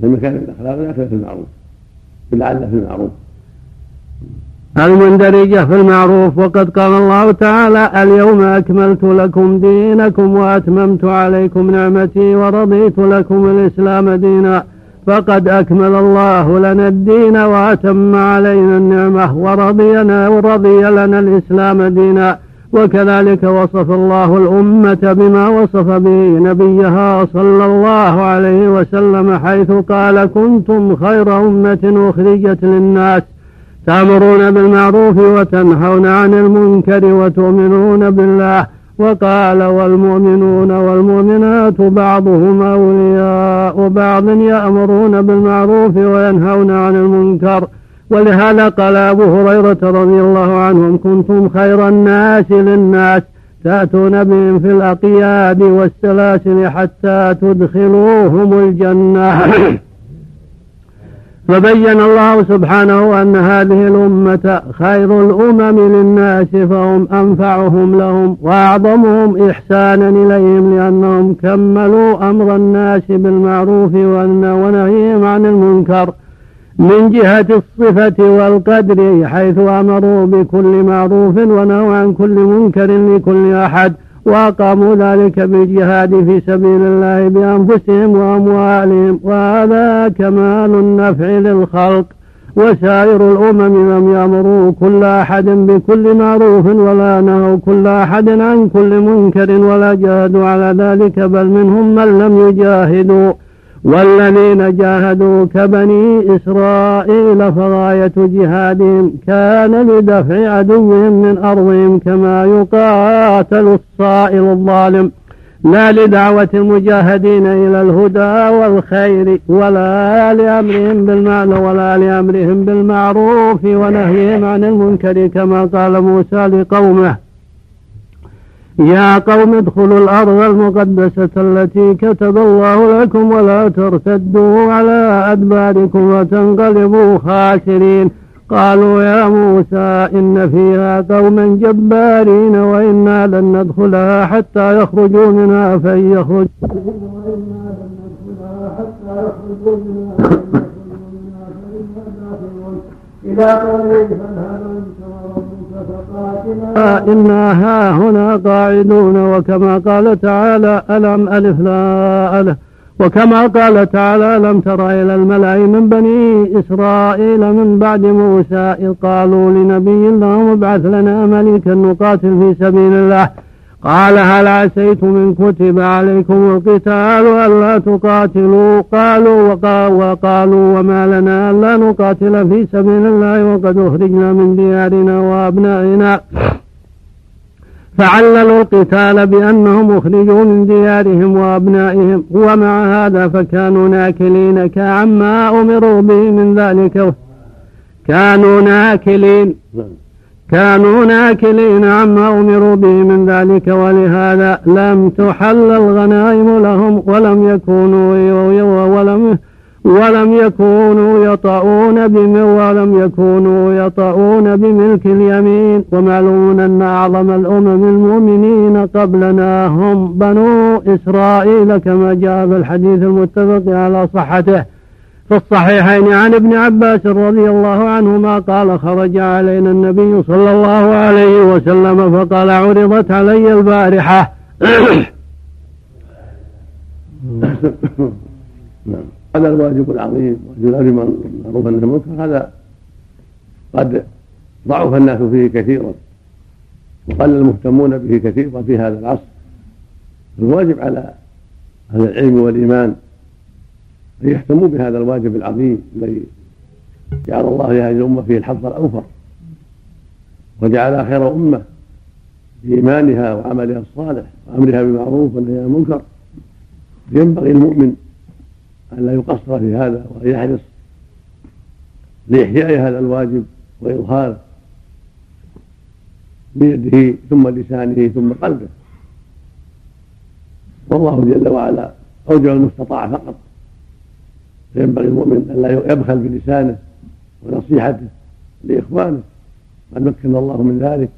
في مكارم الأخلاق لا في المعروف. لعل في المعروف. المندرجة في المعروف وقد قال الله تعالى اليوم أكملت لكم دينكم وأتممت عليكم نعمتي ورضيت لكم الإسلام دينا فقد أكمل الله لنا الدين وأتم علينا النعمة ورضينا ورضي لنا الإسلام دينا. وكذلك وصف الله الأمة بما وصف به نبيها صلى الله عليه وسلم حيث قال كنتم خير أمة أخرجت للناس تأمرون بالمعروف وتنهون عن المنكر وتؤمنون بالله. وقال والمؤمنون والمؤمنات بعضهم أولياء بعض يأمرون بالمعروف وينهون عن المنكر. ولهذا قال أبو هريرة رضي الله عنهم كنتم خير الناس للناس تأتون بهم في الأقياد والسلاسل حتى تدخلوهم الجنة. فبين الله سبحانه أن هذه الأمة خير الأمم للناس فهم أنفعهم لهم وأعظمهم إحسانا إليهم لأنهم كملوا أمر الناس بالمعروف ونهيهم عن المنكر. من جهة الصفة والقدر حيث أمروا بكل معروف ونهوا عن كل منكر لكل أحد وأقاموا ذلك بالجهاد في سبيل الله بأنفسهم وأموالهم وهذا كمال النفع للخلق. وسائر الأمم لم يأمروا كل أحد بكل معروف ولا نهوا كل أحد عن كل منكر ولا جاهدوا على ذلك بل منهم من لم يجاهدوا. والذين جاهدوا كبني إسرائيل فغاية جهادهم كان لدفع عدوهم من أرضهم كما يقاتل الصائل الظالم. لا لدعوة المجاهدين إلى الهدى والخير ولا لأمرهم بالمعنى ولا لأمرهم بالمعروف ونهيهم عن المنكر كما قال موسى لقومه. يا قوم ادخلوا الأرض المقدسة التي كتب الله لكم ولا ترتدوا على أدباركم وتنقلبوا خاسرين. قالوا يا موسى إن فيها قوما جبارين وإنا لن ندخلها حتى يخرجوا منها فإن يخرجوا إلى قوله فهل إنا ها هنا قاعدون وكما قال تعالى ألم ألف لا ألف. وكما قال تعالى ألم تر إلى الملأ من بني إسرائيل من بعد موسى إذ قالوا لنبي الله ابعث لنا ملكا نقاتل في سبيل الله. قال هل عسيتم إن كتب عليكم القتال ألا تقاتلوا؟ قالوا وقالوا وما لنا ألا نقاتل في سبيل الله وقد أخرجنا من ديارنا وأبنائنا. فعللوا القتال بأنهم أخرجوا من ديارهم وأبنائهم. ومع هذا فكانوا ناكلين كعما أمروا به من ذلك. كانوا ناكلين. كانوا ناكلين عما أمروا به من ذلك ولهذا لم تحل الغنائم لهم ولم يكونوا ولم ولم يكونوا يطؤون بم ولم يكونوا يطؤون بملك اليمين. ومعلوم أن أعظم الأمم المؤمنين قبلنا هم بنو إسرائيل كما جاء في الحديث المتفق على صحته. في الصحيحين عن ابن عباس رضي الله عنهما قال خرج علينا النبي صلى الله عليه وسلم فقال عرضت علي البارحة. نعم هذا الواجب العظيم بالمعروف والنهي عن المنكر هذا قد ضعف الناس فيه كثيرا وقل المهتمون به كثيرا في هذا العصر. الواجب على أهل العلم والإيمان ان يهتموا بهذا الواجب العظيم الذي جعل الله لهذه الأمة فيه الحظ الأوفر وجعلها خير أمة بإيمانها وعملها الصالح وأمرها بالمعروف والنهي عن المنكر. ينبغي المؤمن أن لا يقصر في هذا وأن يحرص لإحياء هذا الواجب وإظهاره بيده ثم لسانه ثم قلبه. والله جل وعلا أوجع المستطاع فقط. فينبغي المؤمن أن لا يبخل بلسانه ونصيحته لإخوانه. قد مكن الله من ذلك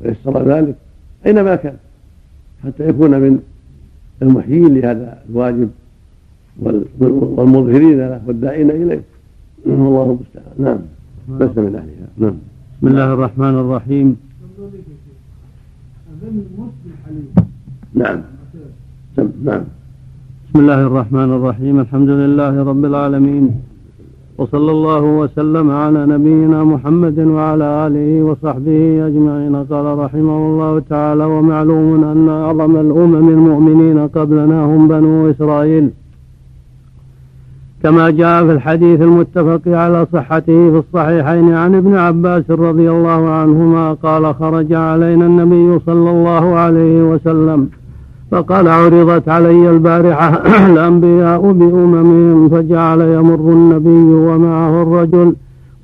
ويسر ذلك أينما كان حتى يكون من المحيين لهذا الواجب والمظهرين له والداعين إليه. والله المستعان. نعم لست من أهلها. نعم. بسم الله الرحمن الرحيم. نعم. نعم. بسم الله الرحمن الرحيم الحمد لله رب العالمين وصلى الله وسلم على نبينا محمد وعلى آله وصحبه أجمعين قال رحمه الله تعالى ومعلوم أن أعظم الأمم المؤمنين قبلنا هم بنو إسرائيل كما جاء في الحديث المتفق على صحته في الصحيحين عن ابن عباس رضي الله عنهما قال خرج علينا النبي صلى الله عليه وسلم فقال عرضت علي البارحة الأنبياء بأممهم فجعل يمر النبي ومعه الرجل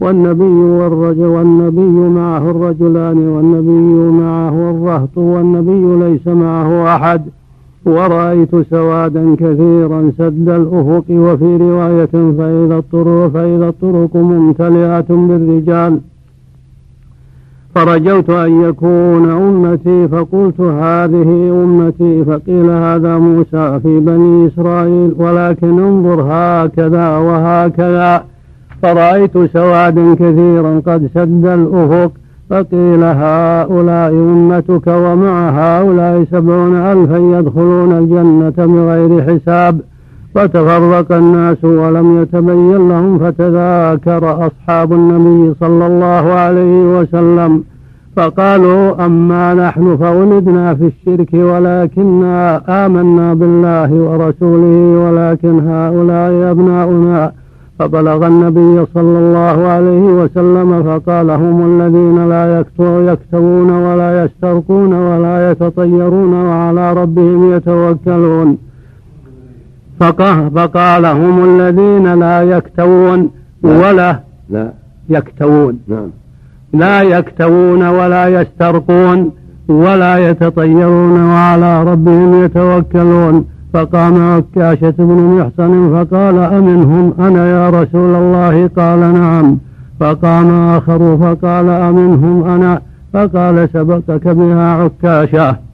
والنبي والرجل والنبي معه الرجلان والنبي معه الرهط والنبي ليس معه أحد. ورأيت سوادا كثيرا سد الأفق وفي رواية فإذا الطرق فإذا الطرق ممتلئة بالرجال. فرجوت أن يكون أمتي فقلت هذه أمتي فقيل هذا موسى في بني إسرائيل ولكن انظر هكذا وهكذا. فرأيت سوادا كثيرا قد سد الأفق فقيل هؤلاء أمتك ومع هؤلاء سبعون ألفا يدخلون الجنة بغير حساب. فتفرق الناس ولم يتبين لهم فتذاكر أصحاب النبي صلى الله عليه وسلم. فقالوا أما نحن فولدنا في الشرك ولكننا آمنا بالله ورسوله ولكن هؤلاء أبناؤنا. فبلغ النبي صلى الله عليه وسلم فقال هم الذين لا يكتوون ولا يسترقون ولا يتطيرون وعلى ربهم يتوكلون. فقال هم الذين لا يكتوون ولا لا. يكتوون. نعم. لا يكتوون ولا يسترقون ولا يتطيرون وعلى ربهم يتوكلون. فقام عكاشة بن محصن فقال أمنهم أنا يا رسول الله؟ قال نعم. فقام آخر فقال أمنهم أنا؟ فقال سبقك بها عكاشة.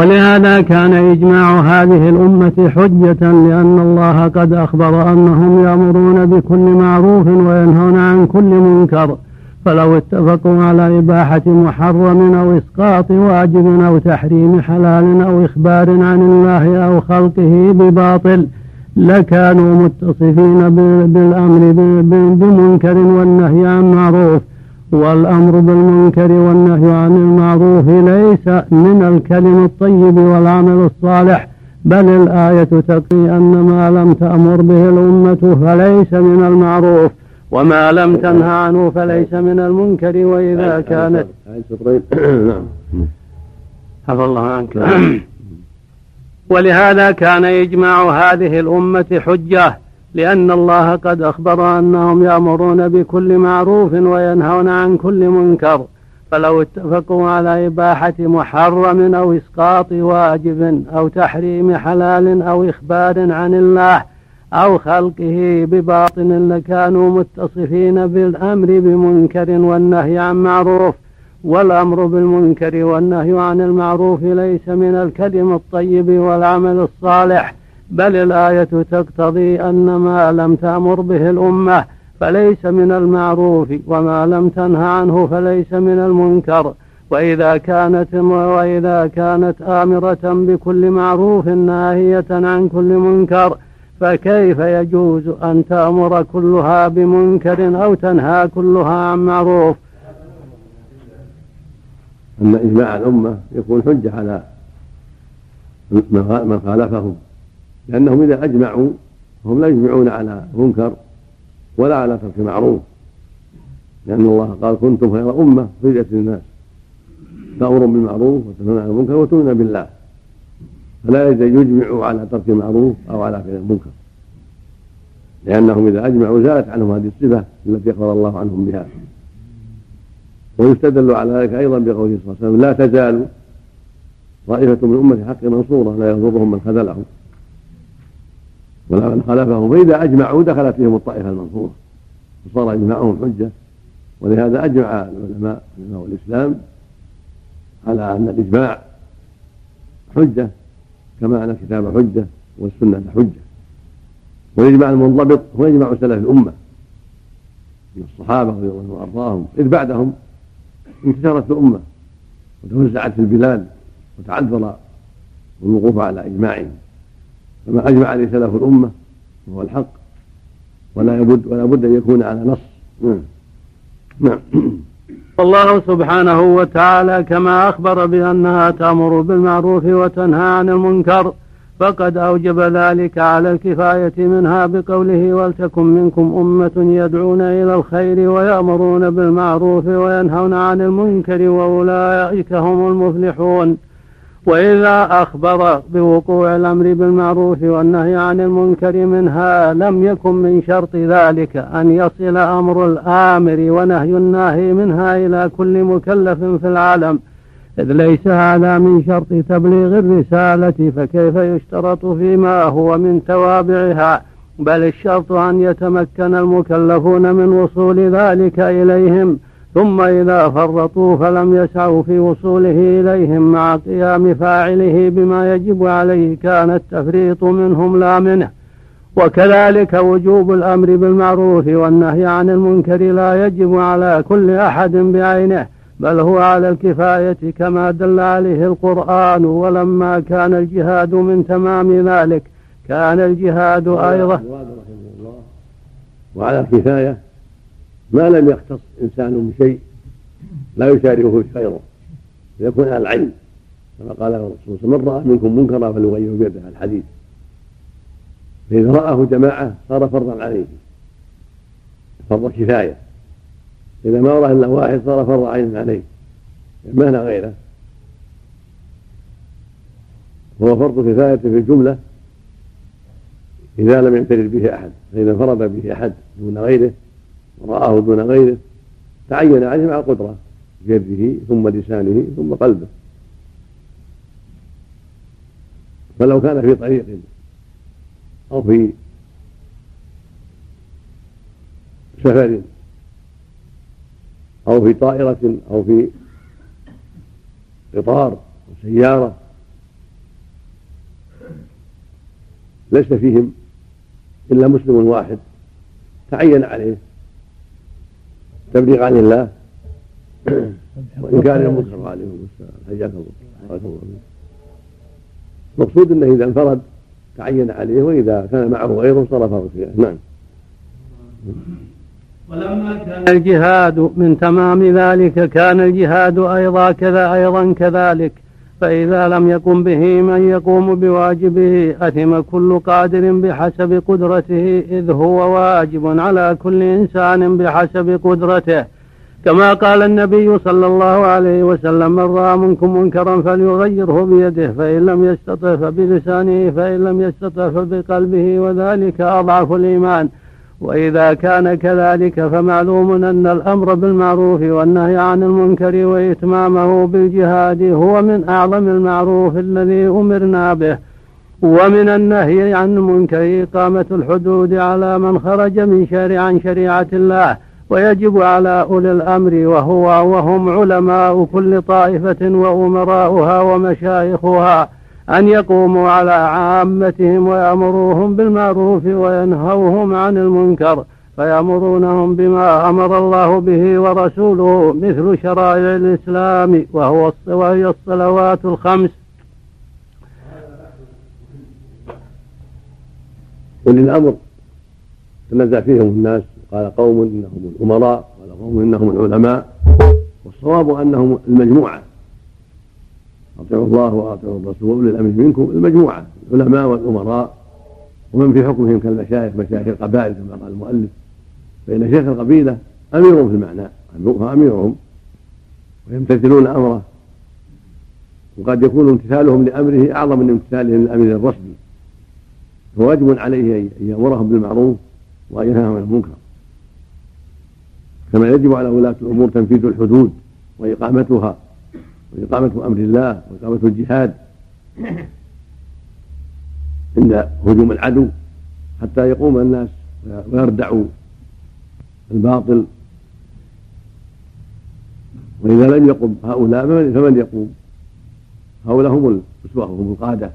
ولهذا كان إجماع هذه الأمة حجة لأن الله قد أخبر أنهم يأمرون بكل معروف وينهون عن كل منكر. فلو اتفقوا على إباحة محرم أو إسقاط واجب أو تحريم حلال أو إخبار عن الله أو خلقه بباطل لكانوا متصفين بالأمر بمنكر والنهي عن معروف. والأمر بالمنكر والنهي عن المعروف ليس من الكلم الطيب والعمل الصالح بل الآية تقي أن ما لم تأمر به الأمة فليس من المعروف وما لم تنه عنه فليس من المنكر وإذا كانت نعم. حفظ الله عنك. ولهذا كان إجماع هذه الأمة حجة لأن الله قد أخبر أنهم يأمرون بكل معروف وينهون عن كل منكر. فلو اتفقوا على إباحة محرم أو إسقاط واجب أو تحريم حلال أو إخبار عن الله أو خلقه بباطن لكانوا متصفين بالأمر بمنكر والنهي عن معروف. والأمر بالمنكر والنهي عن المعروف ليس من الكلم الطيب والعمل الصالح. بل الآية تقتضي أن ما لم تأمر به الأمة فليس من المعروف وما لم تنه عنه فليس من المنكر. وإذا كانت وإذا كانت آمرة بكل معروف ناهية عن كل منكر فكيف يجوز أن تأمر كلها بمنكر أو تنهى كلها عن معروف؟ أن إجماع الأمة يكون حجة على من خالفهم. لأنهم إذا أجمعوا هم لا يجمعون على منكر ولا على ترك معروف لأن الله قال كنتم خير أمة خرجت للناس تأمر بالمعروف وتنهون عن المنكر وتؤمنون بالله. فلا يجمع على ترك المعروف أو على فعل المنكر لأنهم إذا أجمعوا زالت عنهم هذه الصفة التي أخبر الله عنهم بها. ويستدل على ذلك أيضا بقوله صلى الله عليه وسلم لا تزال طائفة من أمة حق منصورة لا يضرهم من خذلهم. ولا من خالفهم فإذا أجمعوا دخلت فيهم الطائفة المنصورة وصار إجماعهم حجة. ولهذا أجمع العلماء علماء الإسلام على أن الإجماع حجة كما أن الكتاب حجة والسنة حجة. والإجماع المنضبط هو إجماع سلف الأمة من الصحابة رضي الله عنهم وأرضاهم. إذ بعدهم انتشرت الأمة وتوزعت في البلاد وتعذر الوقوف على إجماعهم. فما أجمع عليه سلف الأمة وهو الحق ولا يبد ولا بد أن يكون على نص. نعم. نعم. الله سبحانه وتعالى كما أخبر بأنها تأمر بالمعروف وتنهى عن المنكر فقد أوجب ذلك على الكفاية منها بقوله ولتكن منكم أمة يدعون إلى الخير ويأمرون بالمعروف وينهون عن المنكر وأولئك هم المفلحون. وإذا أخبر بوقوع الأمر بالمعروف والنهي عن المنكر منها لم يكن من شرط ذلك أن يصل أمر الآمر ونهي الناهي منها إلى كل مكلف في العالم إذ ليس هذا من شرط تبليغ الرسالة فكيف يشترط فيما هو من توابعها؟ بل الشرط أن يتمكن المكلفون من وصول ذلك إليهم. ثم إذا فرطوا فلم يسعوا في وصوله إليهم مع قيام فاعله بما يجب عليه كان التفريط منهم لا منه وكذلك وجوب الأمر بالمعروف والنهي عن المنكر لا يجب على كل أحد بعينه بل هو على الكفاية كما دل عليه القرآن. ولما كان الجهاد من تمام ذلك كان الجهاد أيضا وعلى الكفاية ما لم يختص إنسان بشيء لا يشاركه في خيره فيكون على العلم كما قال الرسول من رأى منكم منكرا فليغيره بيده. الحديث. فإذا رآه جماعة صار فرضا عليه فرض كفاية. إذا ما رأى إلا واحد صار فرض عين عليه ما هنا غيره. هو فرض كفاية في الجملة إذا لم ينفرد به أحد فإذا انفرد به أحد دون غيره ورآه دون غيره تعين عليه مع القدرة بيده ثم لسانه ثم قلبه. فلو كان في طريق أو في سفر أو في طائرة أو في قطار أو سيارة ليس فيهم إلا مسلم واحد تعين عليه. تبليغ عن الله. وإنكار المنكر عليهم حياك الله. المقصود أنه إذا انفرد تعين عليه وإذا كان معه غيره صرف رسوله نعم. ولما كان الجهاد من تمام ذلك كان الجهاد أيضا كذا أيضا كذلك. فإذا لم يقم به من يقوم بواجبه أثم كل قادر بحسب قدرته إذ هو واجب على كل إنسان بحسب قدرته. كما قال النبي صلى الله عليه وسلم من رأى منكم منكرا فليغيره بيده فإن لم يستطع فبلسانه فإن لم يستطع فبقلبه وذلك أضعف الإيمان. وإذا كان كذلك فمعلوم أن الأمر بالمعروف والنهي عن المنكر وإتمامه بالجهاد هو من أعظم المعروف الذي أمرنا به. ومن النهي عن المنكر إقامة الحدود على من خرج من شرع عن شريعة الله ويجب على أولي الأمر وهو وهم علماء كل طائفة وأمراؤها ومشايخها أن يقوموا على عامتهم ويأمروهم بالمعروف وينهوهم عن المنكر فيأمرونهم بما أمر الله به ورسوله مثل شرائع الإسلام وهو وهي الصلوات الخمس. أولي الأمر تنزع فيهم الناس قال قوم إنهم الأمراء قال قوم إنهم العلماء والصواب أنهم المجموعة. أطيعوا الله وأطيعوا الرسول وأولي الأمر منكم المجموعة العلماء والأمراء. ومن في حكمهم كالمشايخ مشايخ القبائل كما قال المؤلف. فإن شيخ القبيلة أميرهم في المعنى أميرهم ويمتثلون أمره. وقد يكون امتثالهم لأمره أعظم من امتثالهم للأمير الرسمي فواجب عليه أن يأمرهم بالمعروف وأن ينهاهم عن المنكر. كما يجب على ولاة الأمور تنفيذ الحدود وإقامتها. وإقامة أمر الله وإقامة الجهاد. عند هجوم العدو حتى يقوم الناس ويردعوا الباطل. وإذا لم يقم هؤلاء فمن يقوم؟ هؤلاء هم الأسوة هم القادة.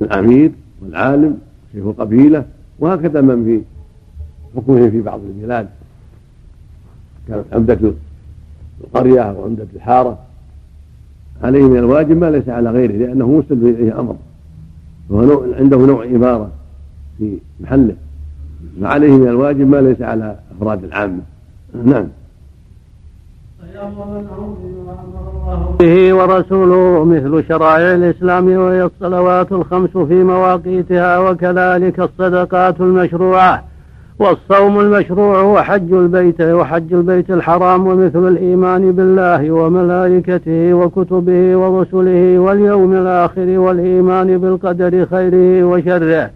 الأمير والعالم شيخ القبيلة وهكذا من في حكمهم في بعض البلاد. كانت عمدة القرية أو عمدة الحارة عليه من الواجب ما ليس على غيره لأنه مسلم إليه أمر وهو عنده نوع عبارة في محله فعليه من الواجب ما ليس على أفراد العامة نعم. به ورسوله مثل شرائع الإسلام وهي الصلوات الخمس في مواقيتها وكذلك الصدقات المشروعة. والصوم المشروع وحج البيت وحج البيت الحرام ومثل الإيمان بالله وملائكته وكتبه ورسله واليوم الآخر والإيمان بالقدر خيره وشره.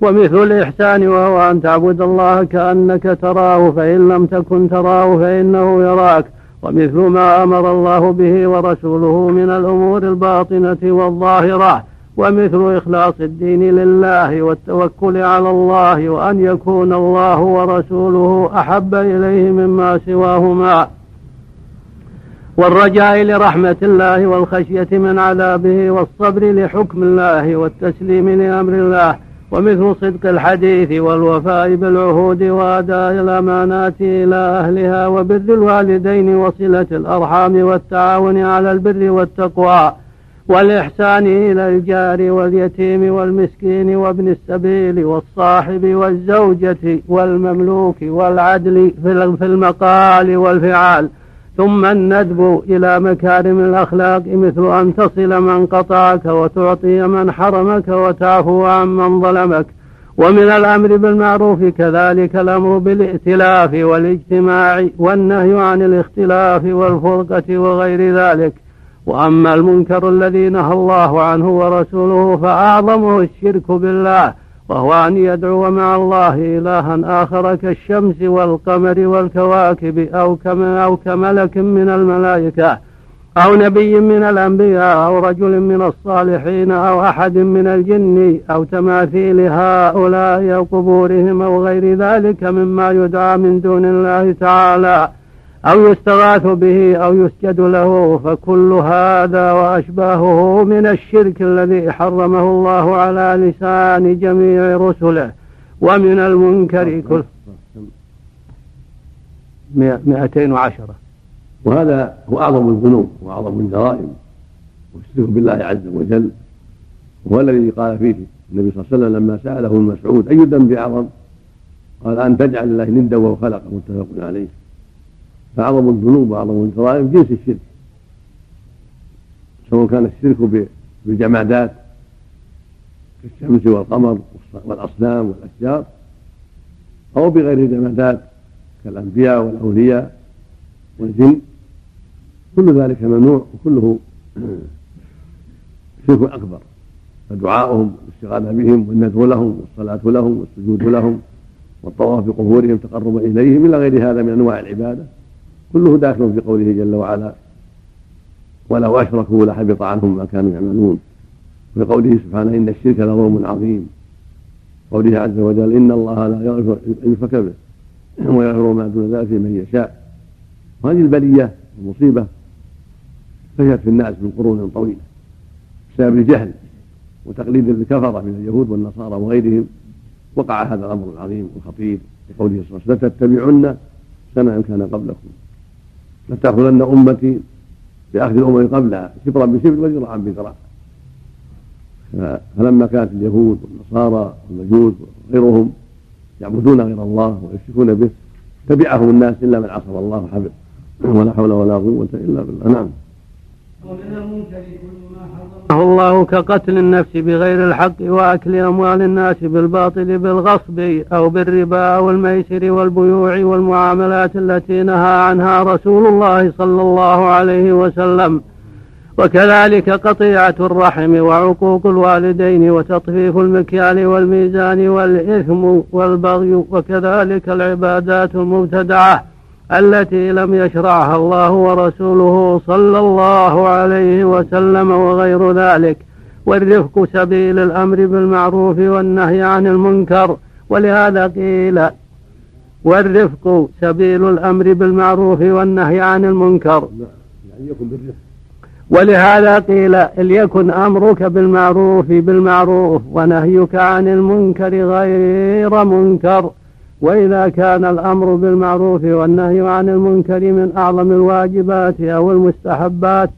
ومثل الإحسان وهو أن تعبد الله كأنك تراه فإن لم تكن تراه فإنه يراك. ومثل ما أمر الله به ورسوله من الأمور الباطنة والظاهرة. ومثل إخلاص الدين لله والتوكل على الله وأن يكون الله ورسوله أحب إليه مما سواهما. والرجاء لرحمة الله والخشية من عذابه والصبر لحكم الله والتسليم لأمر الله. ومثل صدق الحديث والوفاء بالعهود وأداء الأمانات إلى أهلها وبر الوالدين وصلة الأرحام والتعاون على البر والتقوى. والإحسان إلى الجار واليتيم والمسكين وابن السبيل والصاحب والزوجة والمملوك والعدل في المقال والفعال. ثم الندب إلى مكارم الأخلاق مثل أن تصل من قطعك وتعطي من حرمك وتعفو عن من ظلمك. ومن الأمر بالمعروف كذلك الأمر بالائتلاف والإجتماع والنهي عن الاختلاف والفرقة وغير ذلك. وأما المنكر الذي نهى الله عنه ورسوله فأعظمه الشرك بالله وهو أن يدعو مع الله إلها آخر كالشمس والقمر والكواكب أو كما أو كملك من الملائكة أو نبي من الأنبياء أو رجل من الصالحين أو أحد من الجن أو تماثيل هؤلاء أو قبورهم أو غير ذلك مما يدعى من دون الله تعالى. أو يستغاث به أو يسجد له فكل هذا وأشباهه من الشرك الذي حرمه الله على لسان جميع رسله ومن المنكر كل مئتين وعشرة. وهذا هو أعظم الذنوب وأعظم الجرائم والشرك بالله عز وجل. هو الذي قال فيه النبي صلى الله عليه وسلم لما سأله المسعود أي الذنب أعظم؟ قال أن تجعل الله ندا وهو خلقه متفق عليه. فأعظم الذنوب وأعظم الجرائم جنس الشرك. سواء كان الشرك بالجمادات كالشمس والقمر والأصنام والأشجار أو بغير الجمادات كالأنبياء والأولياء والجن كل ذلك ممنوع وكله شرك أكبر. فدعاؤهم والاستغاثة بهم والنذر لهم والصلاة لهم والسجود لهم والطواف بقبورهم تقربا إليهم إلى غير هذا من أنواع العبادة. كله داخل في قوله جل وعلا ولو أشركوا لحبط عنهم ما كانوا يعملون في قوله سبحانه إن الشرك لظلم عظيم قوله عز وجل إن الله لا يغفر أن يشرك به ويغفر ما دون ذلك من يشاء وهذه البلية المصيبة فشت في الناس من قرون طويلة بسبب الجهل وتقليد الكفرة من اليهود والنصارى وغيرهم وقع هذا الأمر العظيم الخطير لقوله صلى الله عليه وسلم لتتبعن سنة كان قبلكم لتأخذن أمتي بأخذ الأمم قبلها شبرا بشبر وذراعا بذراع فلما كانت اليهود والنصارى والمجوس وغيرهم يعبدون غير الله ويشركون به تبعهم الناس إلا من عصم الله وحفظ ولا حول ولا قوة إلا بالله. نعم ومن المنكر كل ما الله كقتل النفس بغير الحق وأكل أموال الناس بالباطل بالغصب أو بالربا أو الميسر والبيوع والمعاملات التي نهى عنها رسول الله صلى الله عليه وسلم. وكذلك قطيعة الرحم وعقوق الوالدين وتطفيف المكيال والميزان والإثم والبغي وكذلك العبادات المبتدعة. التي لم يشرعها الله ورسوله صلى الله عليه وسلم وغير ذلك. والرفق سبيل الأمر بالمعروف والنهي عن المنكر. ولهذا قيل والرفق سبيل الأمر بالمعروف والنهي عن المنكر. ولهذا قيل ليكن أمرك بالمعروف بالمعروف ونهيك عن المنكر غير منكر. وإذا كان الأمر بالمعروف والنهي عن المنكر من أعظم الواجبات أو المستحبات